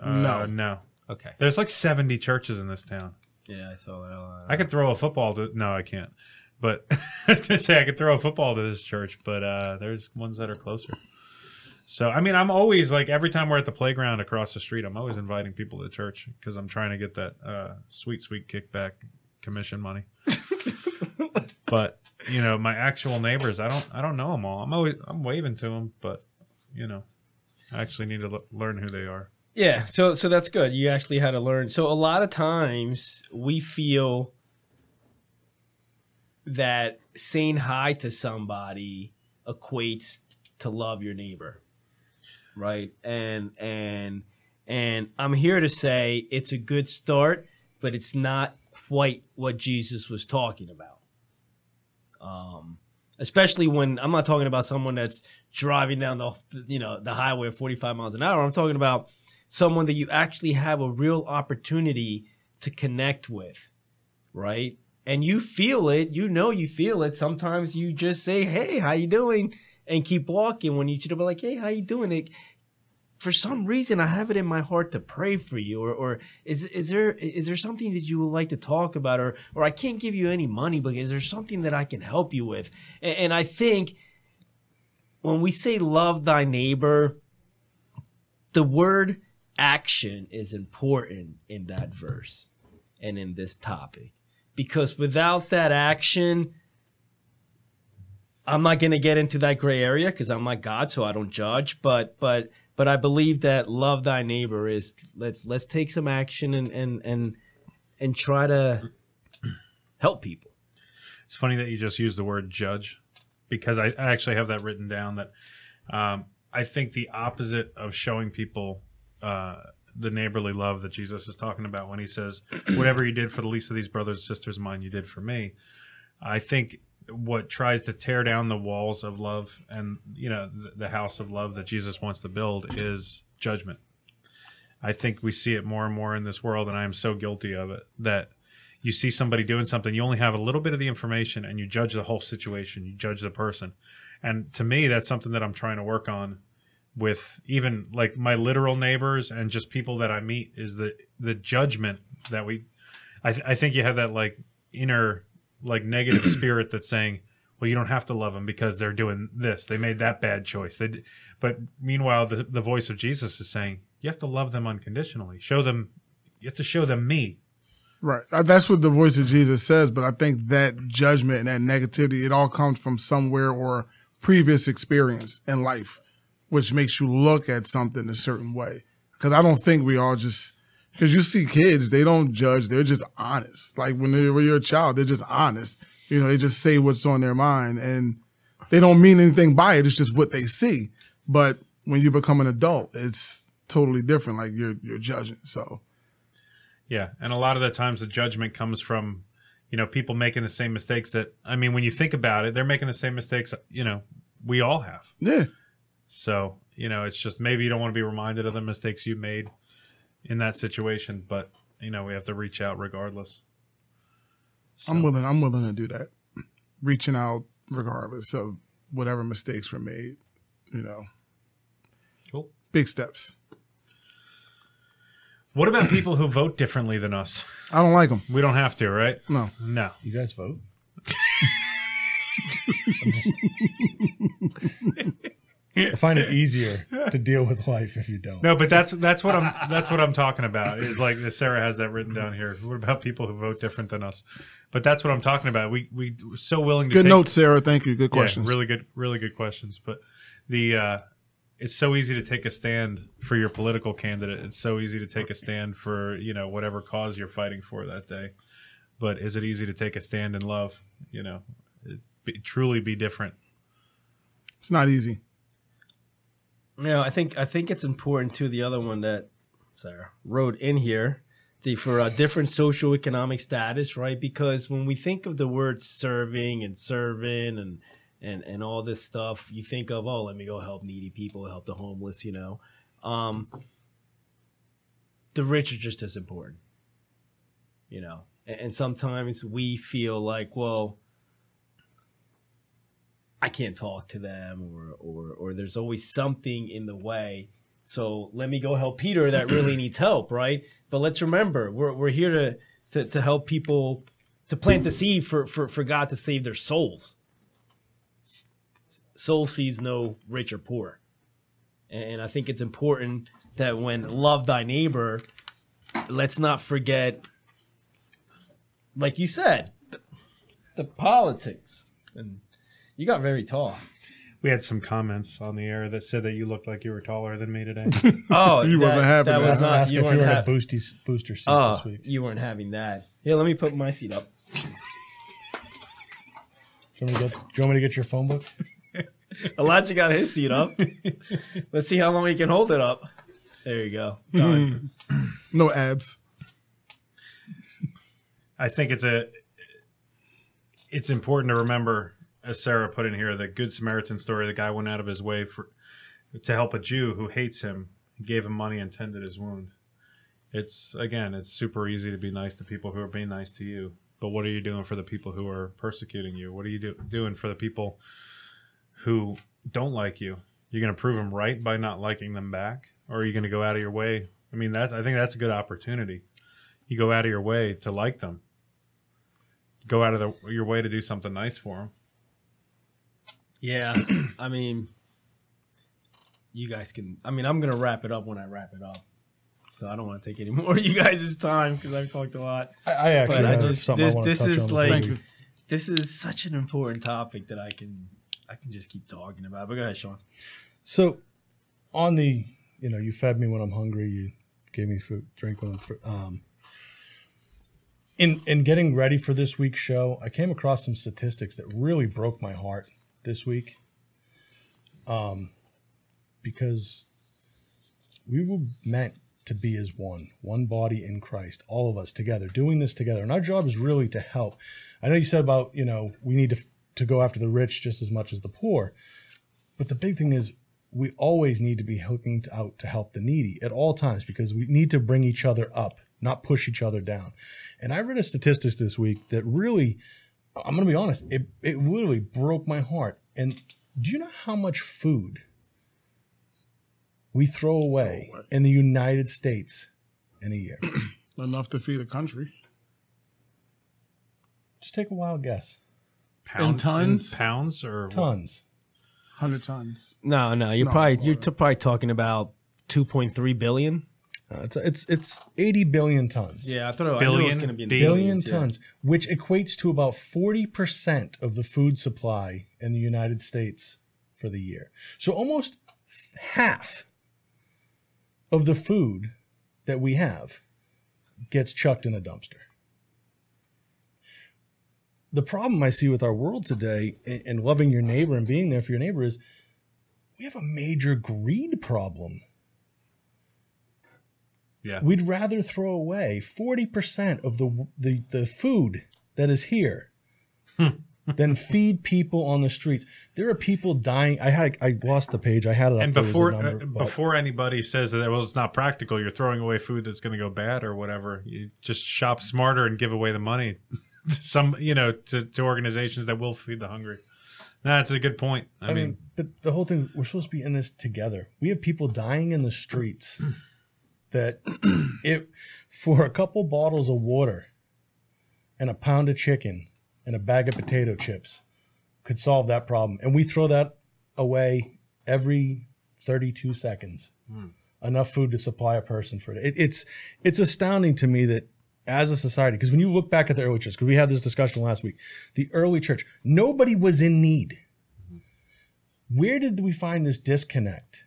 Uh, No. no. Okay. There's like 70 churches in this town. Yeah, I saw that. I could throw a football to. No, I can't. But I was gonna say I could throw a football to this church, but uh, there's ones that are closer. So I mean, I'm always like every time we're at the playground across the street, I'm always inviting people to church because I'm trying to get that uh, sweet, sweet kickback commission money. but you know, my actual neighbors, I don't, I don't know them all. I'm always, I'm waving to them, but you know, I actually need to l- learn who they are. Yeah, so so that's good. You actually had to learn. So a lot of times we feel that saying hi to somebody equates to love your neighbor. Right? And and and I'm here to say it's a good start, but it's not quite what Jesus was talking about. Um especially when I'm not talking about someone that's driving down the you know the highway at 45 miles an hour. I'm talking about someone that you actually have a real opportunity to connect with, right? And you feel it, you know you feel it. Sometimes you just say, "Hey, how you doing?" and keep walking when you should be like, "Hey, how you doing?" It, for some reason, I have it in my heart to pray for you, or, or is is there is there something that you would like to talk about, or or I can't give you any money, but is there something that I can help you with? And, and I think when we say love thy neighbor, the word action is important in that verse and in this topic because without that action i'm not going to get into that gray area because i'm not god so i don't judge but but but i believe that love thy neighbor is let's let's take some action and and and and try to help people It's funny that you just used the word judge because I, I actually have that written down that um, I think the opposite of showing people uh, the neighborly love that Jesus is talking about when he says, Whatever you did for the least of these brothers and sisters of mine, you did for me. I think what tries to tear down the walls of love and, you know, the, house of love that Jesus wants to build is judgment. I think we see it more and more in this world, and I am so guilty of it that you see somebody doing something, you only have a little bit of the information and you judge the whole situation, you judge the person. And to me, that's something that I'm trying to work on with even like my literal neighbors and just people that I meet is the the judgment that we I, th- I think you have that like inner like negative spirit that's saying well you don't have to love them because they're doing this they made that bad choice they d-. but meanwhile the, the voice of jesus is saying you have to love them unconditionally show them you have to show them me Right. Uh, That's what the voice of Jesus says. But I think that judgment and that negativity, it all comes from somewhere or previous experience in life, which makes you look at something a certain way. Because I don't think we all just, because you see kids, they don't judge. They're just honest. Like when, they, when you're a child, they're just honest. You know, they just say what's on their mind and they don't mean anything by it. It's just what they see. But when you become an adult, it's totally different. Like you're, you're judging. So. Yeah, and a lot of the times the judgment comes from, you know, people making the same mistakes that I mean, when you think about it, they're making the same mistakes, you know, we all have. Yeah. So, you know, it's just maybe you don't want to be reminded of the mistakes you made in that situation, but you know, we have to reach out regardless. So, I'm willing. I'm willing to do that. Reaching out regardless of whatever mistakes were made. You know, Cool. big steps. What about people who vote differently than us? I don't like them. We don't have to, right? No. No. You guys vote? I find it easier to deal with life if you don't. No, but that's that's what I'm that's what I'm talking about. Is like Sarah has that written down here. What about people who vote different than us? But that's what I'm talking about. We we we're so willing to Good take, notes, Sarah. Thank you. Good questions. Yeah, really good, really good questions. But the uh, it's so easy to take a stand for your political candidate. It's so easy to take a stand for you know whatever cause you're fighting for that day. But is it easy to take a stand in love? You know, be, truly be different. It's not easy. You know, I think I think it's important too. The other one that Sarah wrote in here, the for a different socioeconomic status, right? Because when we think of the word serving and serving and and and all this stuff. You think of oh, let me go help needy people, help the homeless. You know, um, the rich are just as important. You know, and, and sometimes we feel like well. I can't talk to them, or, or or there's always something in the way. So let me go help Peter that really needs help, right? But let's remember, we're we're here to to, to help people to plant the seed for, for for God to save their souls. Soul sees no rich or poor, and I think it's important that when love thy neighbor, let's not forget, like you said, the, the politics. And you got very tall. We had some comments on the air that said that you looked like you were taller than me today. Oh, He wasn't happy That with was that. not. Ask You if you weren't were in a ha- boosty, booster seat Oh, this week. you weren't having that. Here, let me put my seat up. Do you, want me to get, do you want me to get your phone book? Elijah got his seat up. Let's see how long he can hold it up. There you go. Done. No abs. I think it's a it's important to remember, as Sarah put in here, the Good Samaritan story. The guy went out of his way for to help a Jew who hates him, gave him money and tended his wound. It's again, it's super easy to be nice to people who are being nice to you, but what are you doing for the people who are persecuting you? What are you do, doing for the people who don't like you? You're going to prove them right by not liking them back, or are you going to go out of your way? I mean, that I think that's a good opportunity. You go out of your way to like them go out of the, your way to do something nice for them. Yeah, I mean, you guys can. I mean, I'm gonna wrap it up when I wrap it up, so I don't want to take any more of you guys' time because I've talked a lot. I, I actually But I just this I this is like this is such an important topic that I can I can just keep talking about. But go ahead, Sean. So, on the, you know, you fed me when I'm hungry. You gave me food, drink when I'm. fr- Um, in in getting ready for this week's show, I came across some statistics that really broke my heart this week. Um, because we were meant to be as one, one body in Christ, all of us together, doing this together, and our job is really to help. I know you said about you know we need to to go after the rich just as much as the poor. But the big thing is, we always need to be hooking out to help the needy at all times because we need to bring each other up, not push each other down. And I read a statistic this week that really, I'm going to be honest, it, it really broke my heart. And do you know how much food we throw away oh, in the United States in a year? Enough to feed a country. Just take a wild guess. Pound, tons? in pounds or? Tons. 100 tons. No, no, you're No, probably you're t- probably talking about 2.3 billion. Uh, it's, it's, it's 80 billion tons. Yeah, I thought it, I knew it was going to be in the Billion billion billions, yeah. tons, which equates to about 40% of the food supply in the United States for the year. So almost half of the food that we have gets chucked in a dumpster. The problem I see with our world today and and loving your neighbor and being there for your neighbor is we have a major greed problem. Yeah. We'd rather throw away 40% of the, the, the food that is here than feed people on the streets. There are people dying. I had I lost the page. I had it up And there before number, uh, before anybody says that well, it's not practical, you're throwing away food that's going to go bad or whatever. You just shop smarter and give away the money to some, you know, to, to organizations that will feed the hungry. That's a good point. I, I mean, mean, but the whole thing, we're supposed to be in this together. We have people dying in the streets that if for a couple bottles of water and a pound of chicken and a bag of potato chips could solve that problem. And we throw that away every 32 seconds. Hmm. Enough food to supply a person for it. it it's it's astounding to me that as a society, because when you look back at the early church, because we had this discussion last week, the early church, nobody was in need. Mm-hmm. Where did we find this disconnect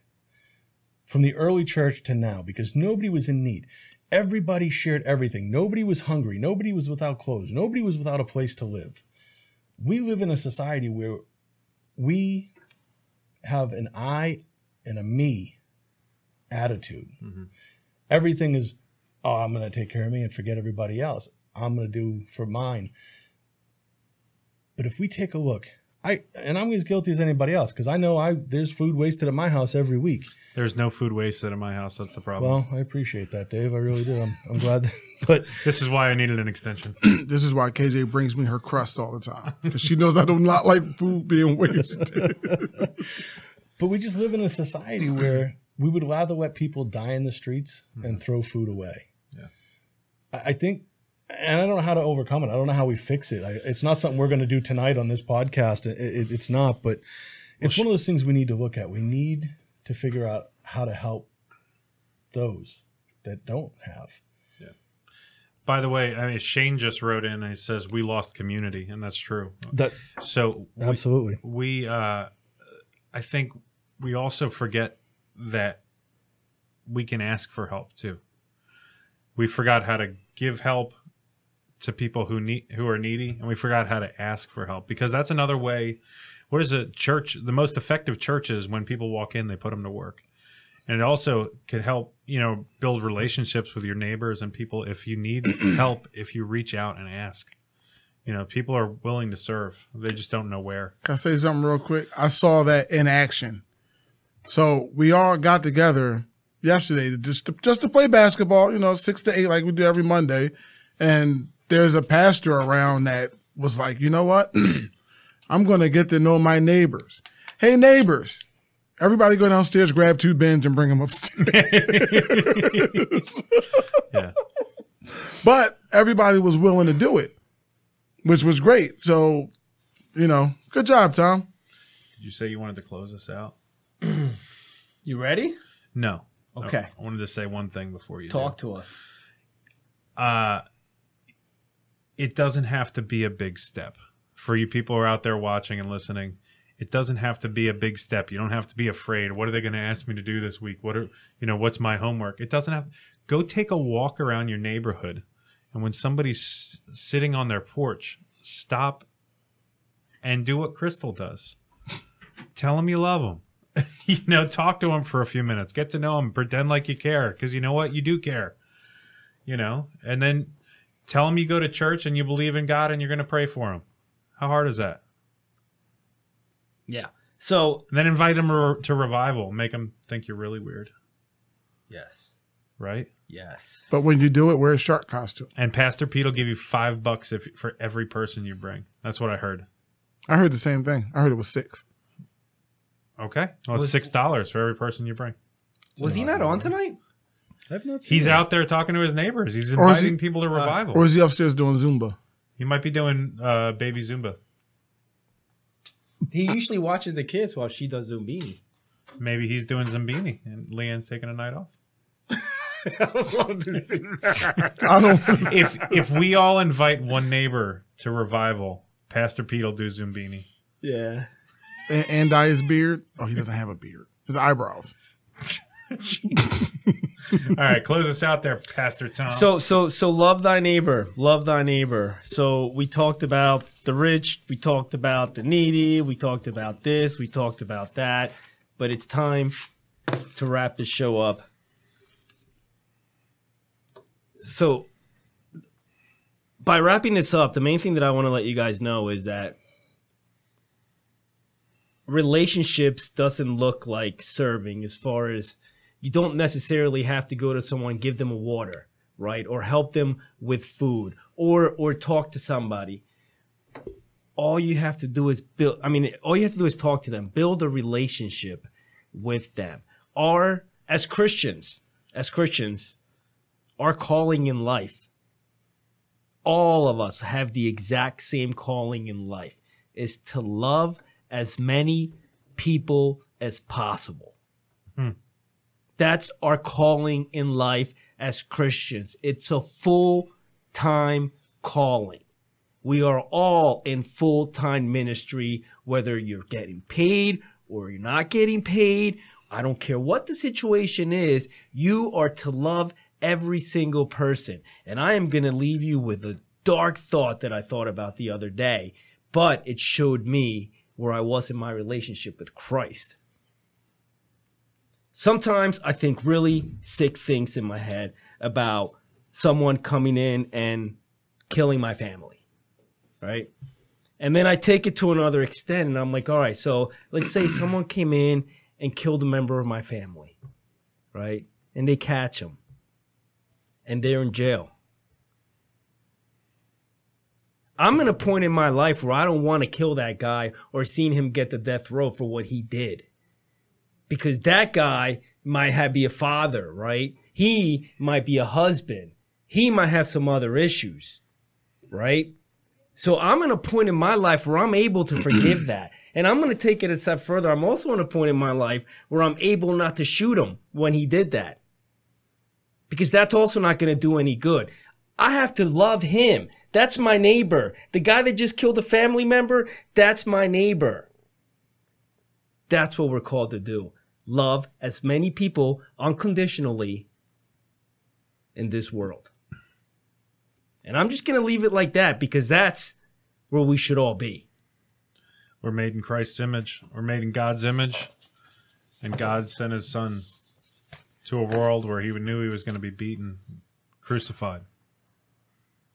from the early church to now? Because nobody was in need. Everybody shared everything. Nobody was hungry. Nobody was without clothes. Nobody was without a place to live. We live in a society where we have an I and a me attitude. Mm-hmm. Everything is, oh, I'm going to take care of me and forget everybody else. I'm going to do for mine. But if we take a look, I and I'm as guilty as anybody else because I know I there's food wasted at my house every week. There's no food wasted in my house. That's the problem. Well, I appreciate that, Dave. I really do. I'm, I'm glad. but this is why I needed an extension. This is why KJ brings me her crust all the time because she knows I do not like food being wasted. but we just live in a society where we would rather let people die in the streets and throw food away. Yeah. I, I think, and I don't know how to overcome it. I don't know how we fix it. I, it's not something we're going to do tonight on this podcast. It, it, it's not, but it's one of those things we need to look at. We need to figure out how to help those that don't have. By the way, I mean, Shane just wrote in and he says we lost community, and that's true. That So we, absolutely. we uh, I think we also forget that we can ask for help too. We forgot how to give help to people who need who are needy, and we forgot how to ask for help because that's another way. What is a church? The most effective church is when people walk in, they put them to work, and it also can help you know build relationships with your neighbors and people. If you need help, if you reach out and ask, you know people are willing to serve. They just don't know where. Can I say something real quick? I saw that in action. So we all got together yesterday just to, just to play basketball, you know, six to eight like we do every Monday. And there's a pastor around that was like, you know what? I'm going to get to know my neighbors. Hey, neighbors. Everybody go downstairs, grab two bins, and bring them upstairs. Yeah. but everybody was willing to do it, which was great. So, you know, good job, Tom. Did you say you wanted to close us out? You ready? No. Okay. No, I wanted to say one thing before you Talk to us. do. Uh it doesn't have to be a big step. For you people who are out there watching and listening, it doesn't have to be a big step. You don't have to be afraid. What are they going to ask me to do this week? What are you know, what's my homework? It doesn't have go take a walk around your neighborhood and when somebody's sitting on their porch, stop and do what Crystal does. Tell them you love them. you know, talk to them for a few minutes. Get to know them. Pretend like you care, because you know what, you do care. You know, and then tell them you go to church and you believe in God and you're going to pray for them. How hard is that? Yeah. So And then invite them to, to revival. Make them think you're really weird, yes, right? yes. But when you do it, wear a shark costume. And Pastor Pete will give you five bucks if for every person you bring. That's what I heard. I heard the same thing. I heard it was six. Okay, well, it's six dollars for every person you bring. Was he not on tonight? I've not seen He's that. out there talking to his neighbors. He's Or is he- inviting people to revival. Or is he upstairs doing Zumba? he might be doing uh, baby Zumba. He usually watches the kids while she does Zumbini. Maybe he's doing Zumbini and Leanne's taking a night off. I don't. if if we all invite one neighbor to revival, Pastor Pete will do Zumbini. yeah. and, and dye his beard. Oh, he doesn't have a beard. His eyebrows. All right, close us out there, Pastor Tom. So so so love thy neighbor, love thy neighbor. So we talked about the rich, we talked about the needy, we talked about this, we talked about that, but it's time to wrap this show up. So by wrapping this up, the main thing that I want to let you guys know is that relationships doesn't look like serving as far as you don't necessarily have to go to someone give them a water right? Or help them with food or or talk to somebody. All you have to do is build i mean all you have to do is talk to them build a relationship with them. Our as christians as christians our calling in life all of us have the exact same calling in life is to love as many people as possible hmm. That's our calling in life as Christians. It's a full time calling. We are all in full time ministry, whether you're getting paid or you're not getting paid. I don't care what the situation is, you are to love every single person. And I am going to leave you with a dark thought that I thought about the other day, but it showed me where I was in my relationship with Christ. Sometimes I think really sick things in my head about someone coming in and killing my family, right? And then I take it to another extent and I'm like, all right, so let's say someone came in and killed a member of my family, right? And they catch them and they're in jail. I'm in a point in my life where I don't want to kill that guy or seeing him get the death row for what he did. Because that guy might have be a father, right? He might be a husband. He might have some other issues, right? So I'm in a point in my life where I'm able to forgive that. And I'm going to take it a step further. I'm also in a point in my life where I'm able not to shoot him when he did that. Because that's also not going to do any good. I have to love him. That's my neighbor. The guy that just killed a family member, that's my neighbor. That's what we're called to do. Love as many people unconditionally in this world. And I'm just going to leave it like that because that's where we should all be. We're made in Christ's image. We're made in God's image. And God sent his son to a world where he knew he was going to be beaten, crucified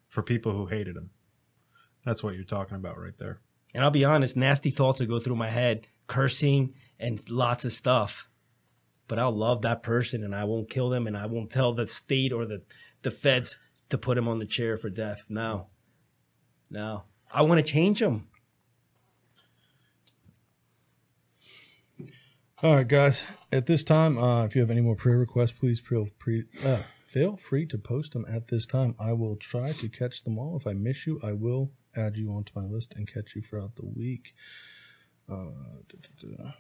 for people who hated him. That's what you're talking about right there. And I'll be honest, nasty thoughts will go through my head, cursing and lots of stuff. But I'll love that person and I won't kill them and I won't tell the state or the, the feds to put him on the chair for death. No. No. I want to change him. All right, guys. At this time, uh, if you have any more prayer requests, please feel free, uh, feel free to post them at this time. I will try to catch them all. If I miss you, I will add you onto my list and catch you throughout the week. Uh.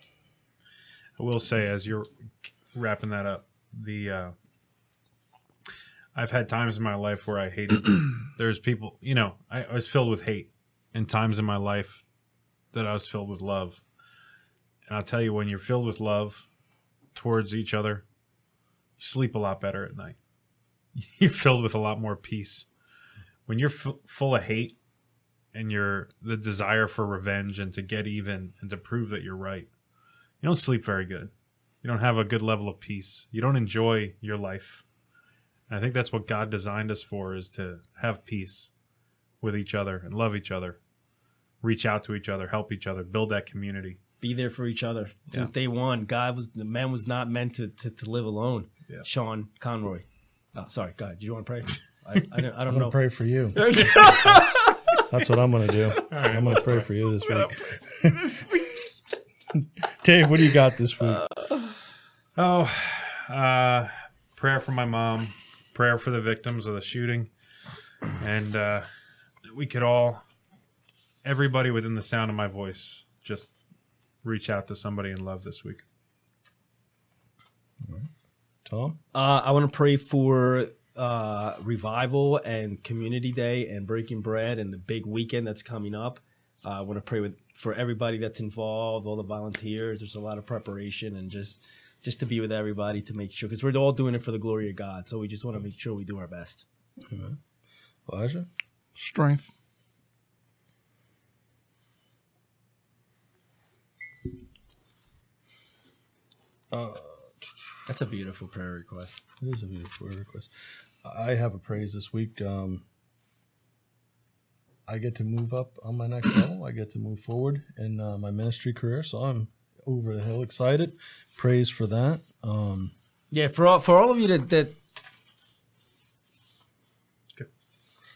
I will say, as you're wrapping that up, the uh, I've had times in my life where I hated. there's people, you know, I, I was filled with hate, and times in my life that I was filled with love. And I'll tell you, when you're filled with love towards each other, you sleep a lot better at night. You're filled with a lot more peace. When you're f- full of hate and you're the desire for revenge and to get even and to prove that you're right, you don't sleep very good. You don't have a good level of peace. You don't enjoy your life. And I think that's what God designed us for is to have peace with each other and love each other, reach out to each other, help each other, build that community. Be there for each other. Since day one, God was the man was not meant to, to, to live alone. Yeah. Sean Conroy. Oh, sorry, God. Do you want to pray? I, I, don't, I don't gonna know. pray for you. That's what I'm gonna do. I'm gonna pray for you this week. Dave, what do you got this week? Oh, uh, prayer for my mom, prayer for the victims of the shooting, and uh, we could all, everybody within the sound of my voice, just reach out to somebody in love this week. Tom? Uh, I want to pray for uh, revival and community day and breaking bread and the big weekend that's coming up. Uh, I want to pray with for everybody that's involved, all the volunteers. There's a lot of preparation and just just to be with everybody to make sure because we're all doing it for the glory of God. So we just want to make sure we do our best. Elijah? Strength. That's a beautiful prayer request. It is a beautiful prayer request. I have a praise this week. Um, I get to move up on my next level. I get to move forward in uh, my ministry career, so I'm over the hill excited. Praise for that. Um, Yeah, for all for all of you that that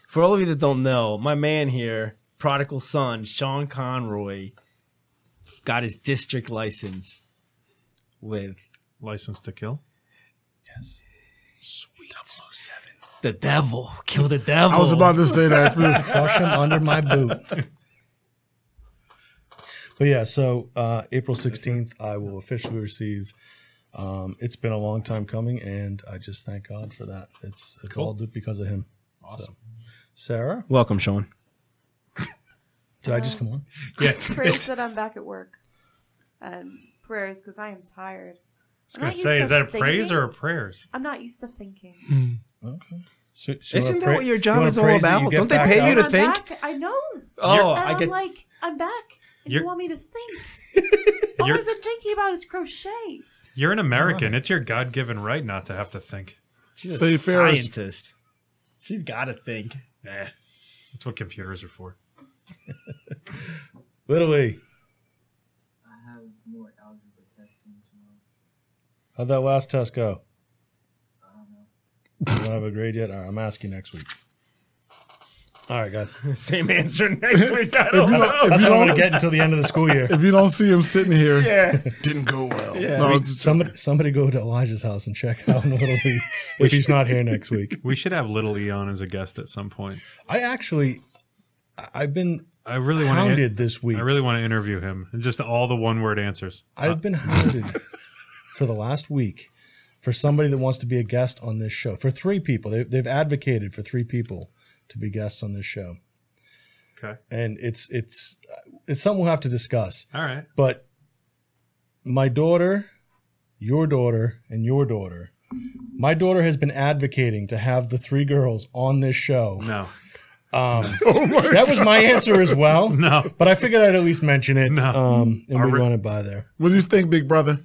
for all of you that don't know, my man here, prodigal son Sean Conroy, got his district license with License to kill. The devil. Kill the devil. I was about to say that. Crush him under my boot. But yeah, so uh, April 16th, I will officially receive. Um, it's been a long time coming, and I just thank God for that. It's it's all due because of him. Awesome. Sarah, Welcome, Sean. did I just come on? Yeah. Praise that I'm back at work. And prayers because I am tired. I was gonna say, is that a praise or a prayers? I'm not used to thinking. Okay. So, so Isn't that pray- what your job wanna is all about? Don't they pay up? you to I'm think? back. I know. Oh, and I I'm get. like, I'm back. And You're- want me to think. All You're- I've been thinking about is crochet. You're an American. It's your God-given right not to have to think. She's Say a Ferris. scientist. She's got to think. Nah, that's what computers are for. Little E, I have more algebra testing tomorrow. how'd that last test go? I don't know. You don't have a grade yet? All right, I'm asking next week. All right, guys. Same answer next week. I don't know. don't- That's what I'm going to get until the end of the school year. If you don't see him sitting here, Yeah. didn't go well. Yeah. No, Wait, it's- Somebody, somebody go to Elijah's house and check out Little E if he's not here next week. We should have Little E on as a guest at some point. I actually, I- I've been I really want to. hounded this week. I really want to interview him. And just all the one word answers. I've been hounded for the last week for somebody that wants to be a guest on this show. For three people, they, they've advocated for three people to be guests on this show, Okay. and it's it's it's something we'll have to discuss. All right. But my daughter, your daughter, and your daughter. My daughter has been advocating to have the three girls on this show. No. Um, that was my answer as well. No. But I figured I'd at least mention it. No. Um, and we re- run it by there. what do you think, big brother?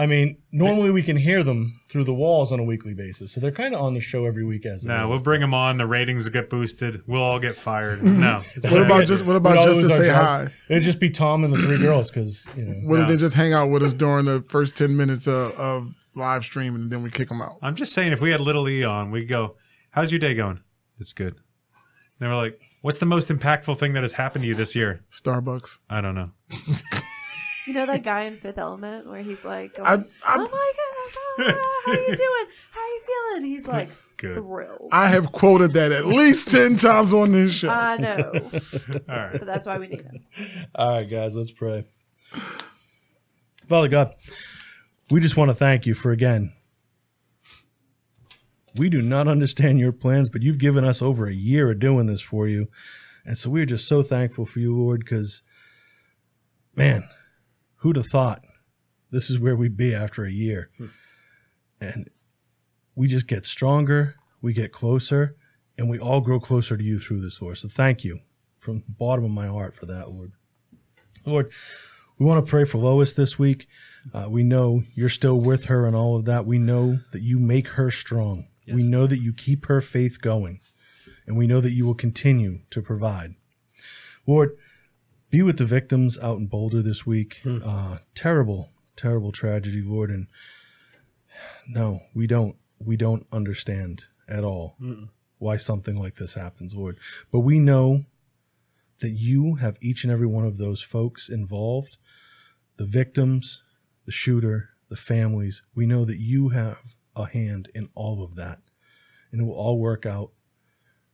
I mean, normally we can hear them through the walls on a weekly basis, so they're kind of on the show every week as it No, is. we'll bring them on. The ratings will get boosted. We'll all get fired. No. It's What not about just what We'd about all just to lose our say jobs. hi? It'd just be Tom and the three girls because you know. What if they just hang out with us during the first ten minutes of, of live stream and then we kick them out? I'm just saying, if we had Little E on, we'd go, How's your day going? It's good. And they were like, What's the most impactful thing that has happened to you this year? Starbucks. I don't know. You know that guy in Fifth Element where he's like, going, I- "Oh my ah, how you doing? How are you feeling?" He's like Good. thrilled. I have quoted that at least ten times on this show. I know, All right. but that's why we need him. All right, guys, let's pray. Father God, we just want to thank you for again. We do not understand your plans, but you've given us over a year of doing this for you. And so we're just so thankful for you, Lord, because, man, who'd have thought this is where we'd be after a year? And we just get stronger, we get closer, and we all grow closer to you through this, Lord. So thank you from the bottom of my heart for that, Lord. Lord, we want to pray for Lois this week. Uh, we know you're still with her and all of that. We know that you make her strong. We know that you keep her faith going. And we know that you will continue to provide. Lord, be with the victims out in Boulder this week. Uh, terrible, terrible tragedy, Lord. And no, we don't, we don't understand at all why something like this happens, Lord. But we know that you have each and every one of those folks involved the victims, the shooter, the families. We know that you have a hand in all of that. And it will all work out.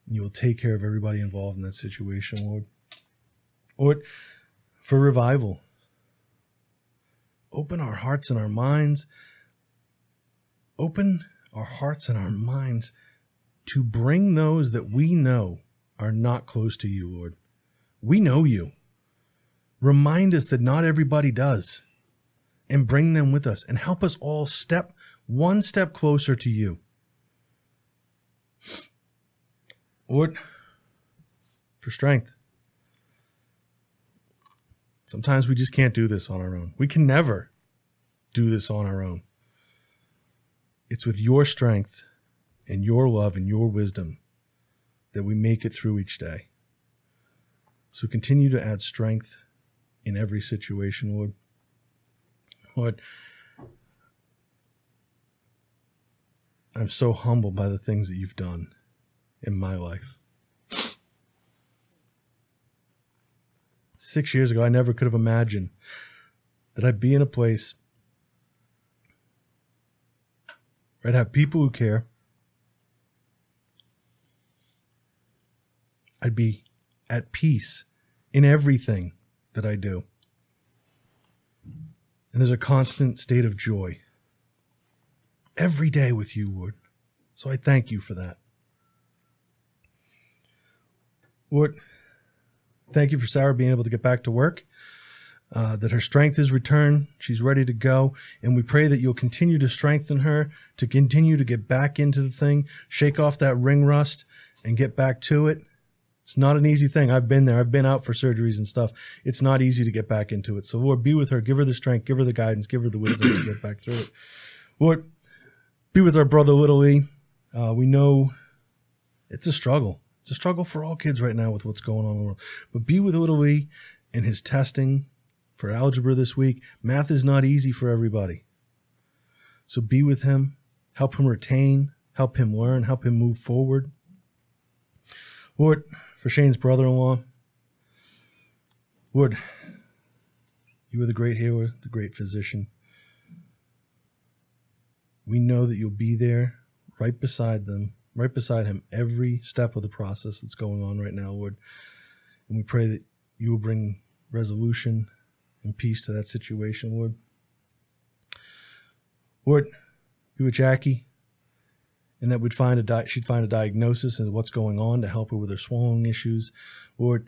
And you will take care of everybody involved in that situation, Lord. Lord, for revival, open our hearts and our minds. Open our hearts and our minds to bring those that we know are not close to you, Lord. We know you. Remind us that not everybody does. And bring them with us and help us all step one step closer to you. Lord, for strength. Sometimes we just can't do this on our own. We can never do this on our own. It's with your strength and your love and your wisdom that we make it through each day. So continue to add strength in every situation, Lord. Lord, I'm so humbled by the things that you've done in my life. Six years ago, I never could have imagined that I'd be in a place where I'd have people who care. I'd be at peace in everything that I do. And there's a constant state of joy every day with you, Lord. So I thank you for that. Lord, thank you for Sarah being able to get back to work, uh, that her strength is returned. She's ready to go. And we pray that you'll continue to strengthen her, to continue to get back into the thing, shake off that ring rust, and get back to it. It's not an easy thing. I've been there. I've been out for surgeries and stuff. It's not easy to get back into it. So, Lord, be with her. Give her the strength. Give her the guidance. Give her the wisdom to get back through it. Lord, be with our brother Little E. Uh, we know it's a struggle. It's a struggle for all kids right now with what's going on in the world. But be with little E in his testing for algebra this week. Math is not easy for everybody. So be with him, help him retain, help him learn, help him move forward. Lord, for Shane's brother in law, Lord, you are the great healer, the great physician. We know that you'll be there right beside them, right beside him, every step of the process that's going on right now, Lord. And we pray that you will bring resolution and peace to that situation, Lord. Lord, be with Jackie, and that we'd find a di- she'd find a diagnosis and what's going on to help her with her swallowing issues. Lord,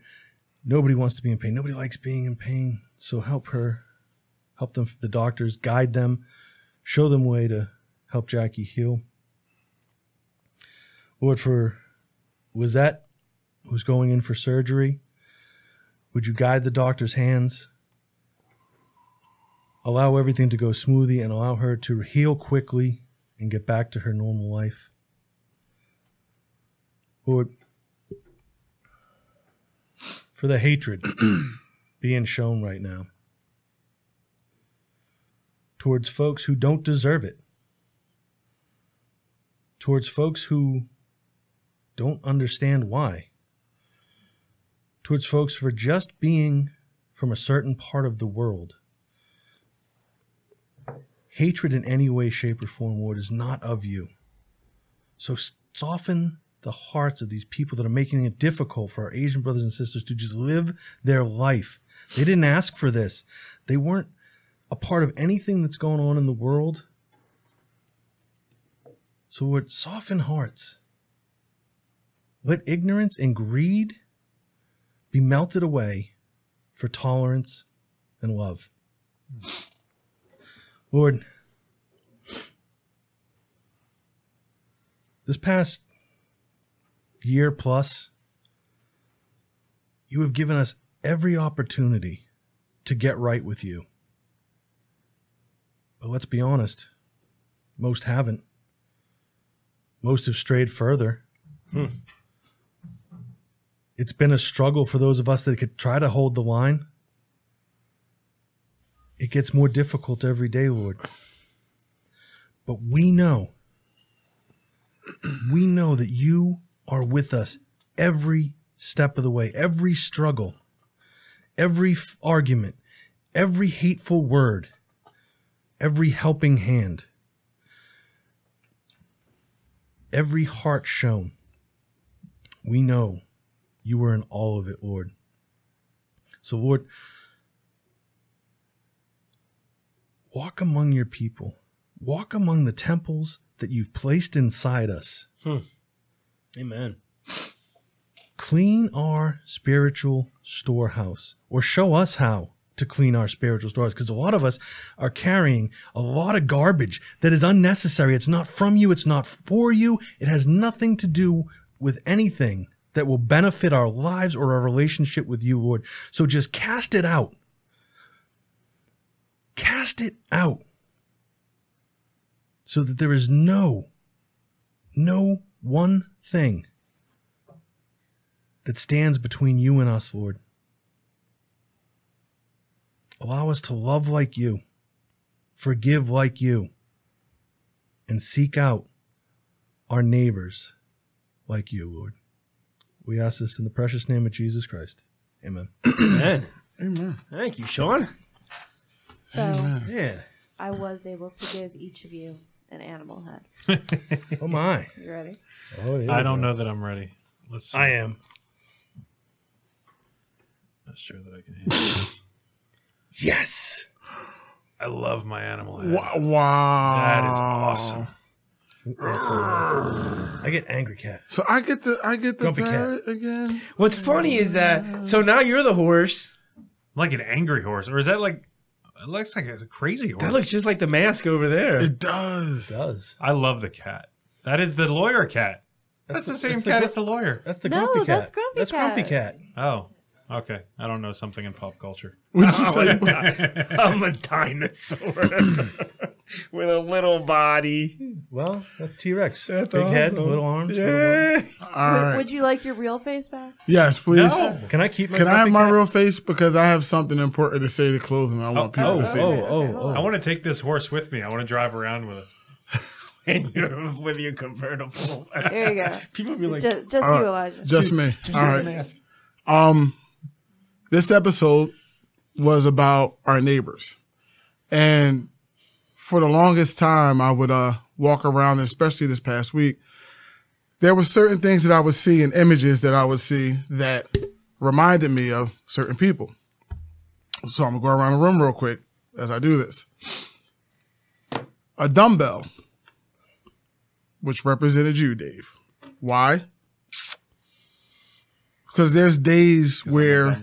nobody wants to be in pain. Nobody likes being in pain. So help her, help them, the doctors, guide them, show them a way to help Jackie heal. Lord, for Lizette, who's going in for surgery, would you guide the doctor's hands? Allow everything to go smoothly and allow her to heal quickly and get back to her normal life. Lord, for the hatred being shown right now towards folks who don't deserve it, towards folks who don't understand why, towards folks for just being from a certain part of the world. Hatred in any way, shape, or form, Lord, is not of you. So soften the hearts of these people that are making it difficult for our Asian brothers and sisters to just live their life. They didn't ask for this. They weren't a part of anything that's going on in the world. So, Lord, soften hearts. Let ignorance and greed be melted away for tolerance and love. Lord, this past year plus, you have given us every opportunity to get right with you. But let's be honest, most haven't. Most have strayed further. Hmm. It's been a struggle for those of us that could try to hold the line. It gets more difficult every day, Lord. But we know, we know that you are with us every step of the way, every struggle, every f- argument, every hateful word, every helping hand, every heart shown. We know you were in all of it, Lord. So, Lord, walk among your people, walk among the temples that you've placed inside us. Hmm. Amen. Clean our spiritual storehouse, or show us how to clean our spiritual storehouse, because a lot of us are carrying a lot of garbage that is unnecessary. It's not from you, it's not for you, it has nothing to do with anything that will benefit our lives or our relationship with you, Lord. So just cast it out. Cast it out so that there is no, no one thing that stands between you and us, Lord. Allow us to love like you, forgive like you, and seek out our neighbors like you, Lord. We ask this in the precious name of Jesus Christ. Amen. Amen. Amen. Thank you, Sean. So Yeah. I was able to give each of you an animal head. Oh my. You ready? Oh, yeah. I don't know that I'm ready. Let's see. I am. Not sure that I can handle this. Yes. I love my animal head. Wow. wow. That is awesome. Ah. I get angry cat. So I get the I get the Grumpy cat. parrot again. What's funny is that so now you're the horse. Like an angry horse, or is that like? It looks like a crazy horse. That looks just like the mask over there. It does. It does. I love the cat. That is the lawyer cat. That's, the same that's cat gr- as the lawyer. That's the No, grumpy cat. that's Grumpy That's grumpy cat. Oh, okay. I don't know something in pop culture. Which is like, I'm a dinosaur. with a little body. Well, that's T Rex. That's Big head, awesome. little arms. little body. Yeah. All Would, right. would you like your real face back? yes, please. No. Can I keep my? Can I have my cat? real face because I have something important to say to close, and I want people Oh, to see. oh, oh, oh. I want to take this horse with me. I want to drive around with it. And you're with your convertible. There you go. People be like, just just All you. Elijah. Just me. All right. ask. Um, this episode was about our neighbors, and for the longest time, I would uh walk around, especially this past week. There were certain things that I would see and images that I would see that reminded me of certain people. So I'm gonna go around the room real quick as I do this. A dumbbell, which represented you, Dave. Why? Because there's days where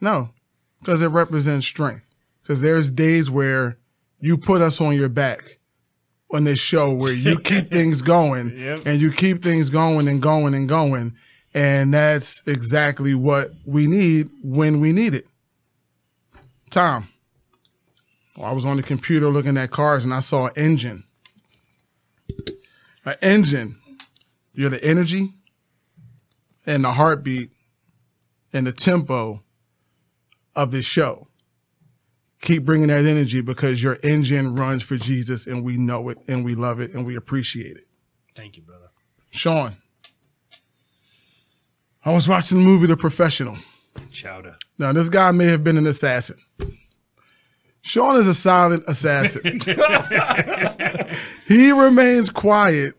no, because it represents strength. Because there's days where you put us on your back on this show where you keep things going Yep. and you keep things going and going and going. And that's exactly what we need when we need it. Tom, I was on the computer looking at cars and I saw an engine. An engine. You're the energy and the heartbeat and the tempo of this show. Keep bringing that energy because your engine runs for Jesus and we know it and we love it and we appreciate it. Thank you, brother. Sean, I was watching the movie The Professional. Chowder. Now, this guy may have been an assassin. Sean is a silent assassin. he remains quiet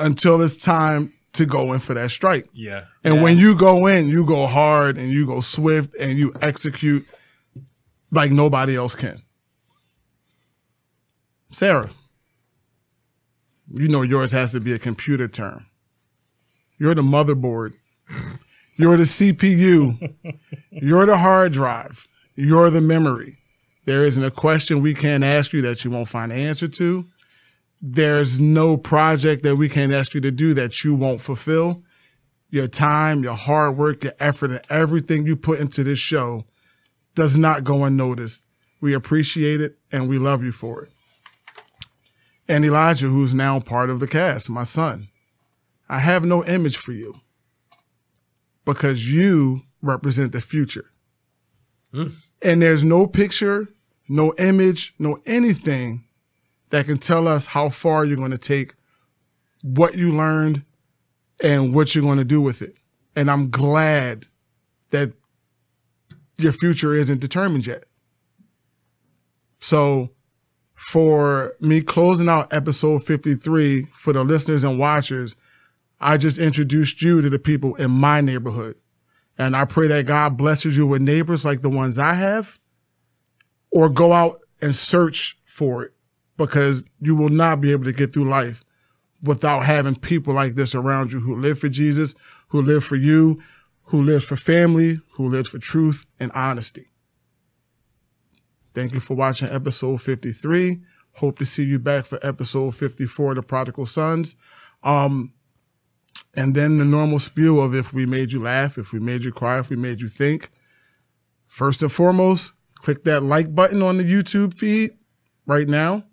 until it's time to go in for that strike. Yeah. And when you go in, you go hard and you go swift and you execute like nobody else can. Sarah, you know yours has to be a computer term. You're the motherboard. You're the CPU. You're the hard drive. You're the memory. There isn't a question we can't ask you that you won't find an answer to. There's no project that we can't ask you to do that you won't fulfill your time, your hard work, your effort, and everything you put into this show does not go unnoticed. We appreciate it and we love you for it. And Elijah, who's now part of the cast, my son, I have no image for you because you represent the future. Mm. And there's no picture, no image, no anything that can tell us how far you're going to take what you learned and what you're going to do with it. And I'm glad that your future isn't determined yet. So, for me closing out episode 53 for the listeners and watchers, I just introduced you to the people in my neighborhood. And I pray that God blesses you with neighbors like the ones I have, or go out and search for it because you will not be able to get through life without having people like this around you who live for Jesus, who live for you, who lives for family, who lives for truth and honesty. Thank you for watching episode 53. Hope to see you back for episode 54, The Prodigal Sons. Um, and then the normal spew of if we made you laugh, if we made you cry, if we made you think. First and foremost, click that like button on the YouTube feed right now.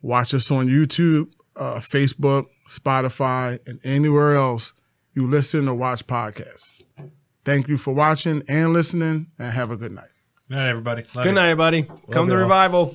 Watch us on YouTube, uh, Facebook, Spotify, and anywhere else you listen or watch podcasts. Thank you for watching and listening, and have a good night. Good night, everybody. Love Good you. night, everybody. Come to y'all. revival.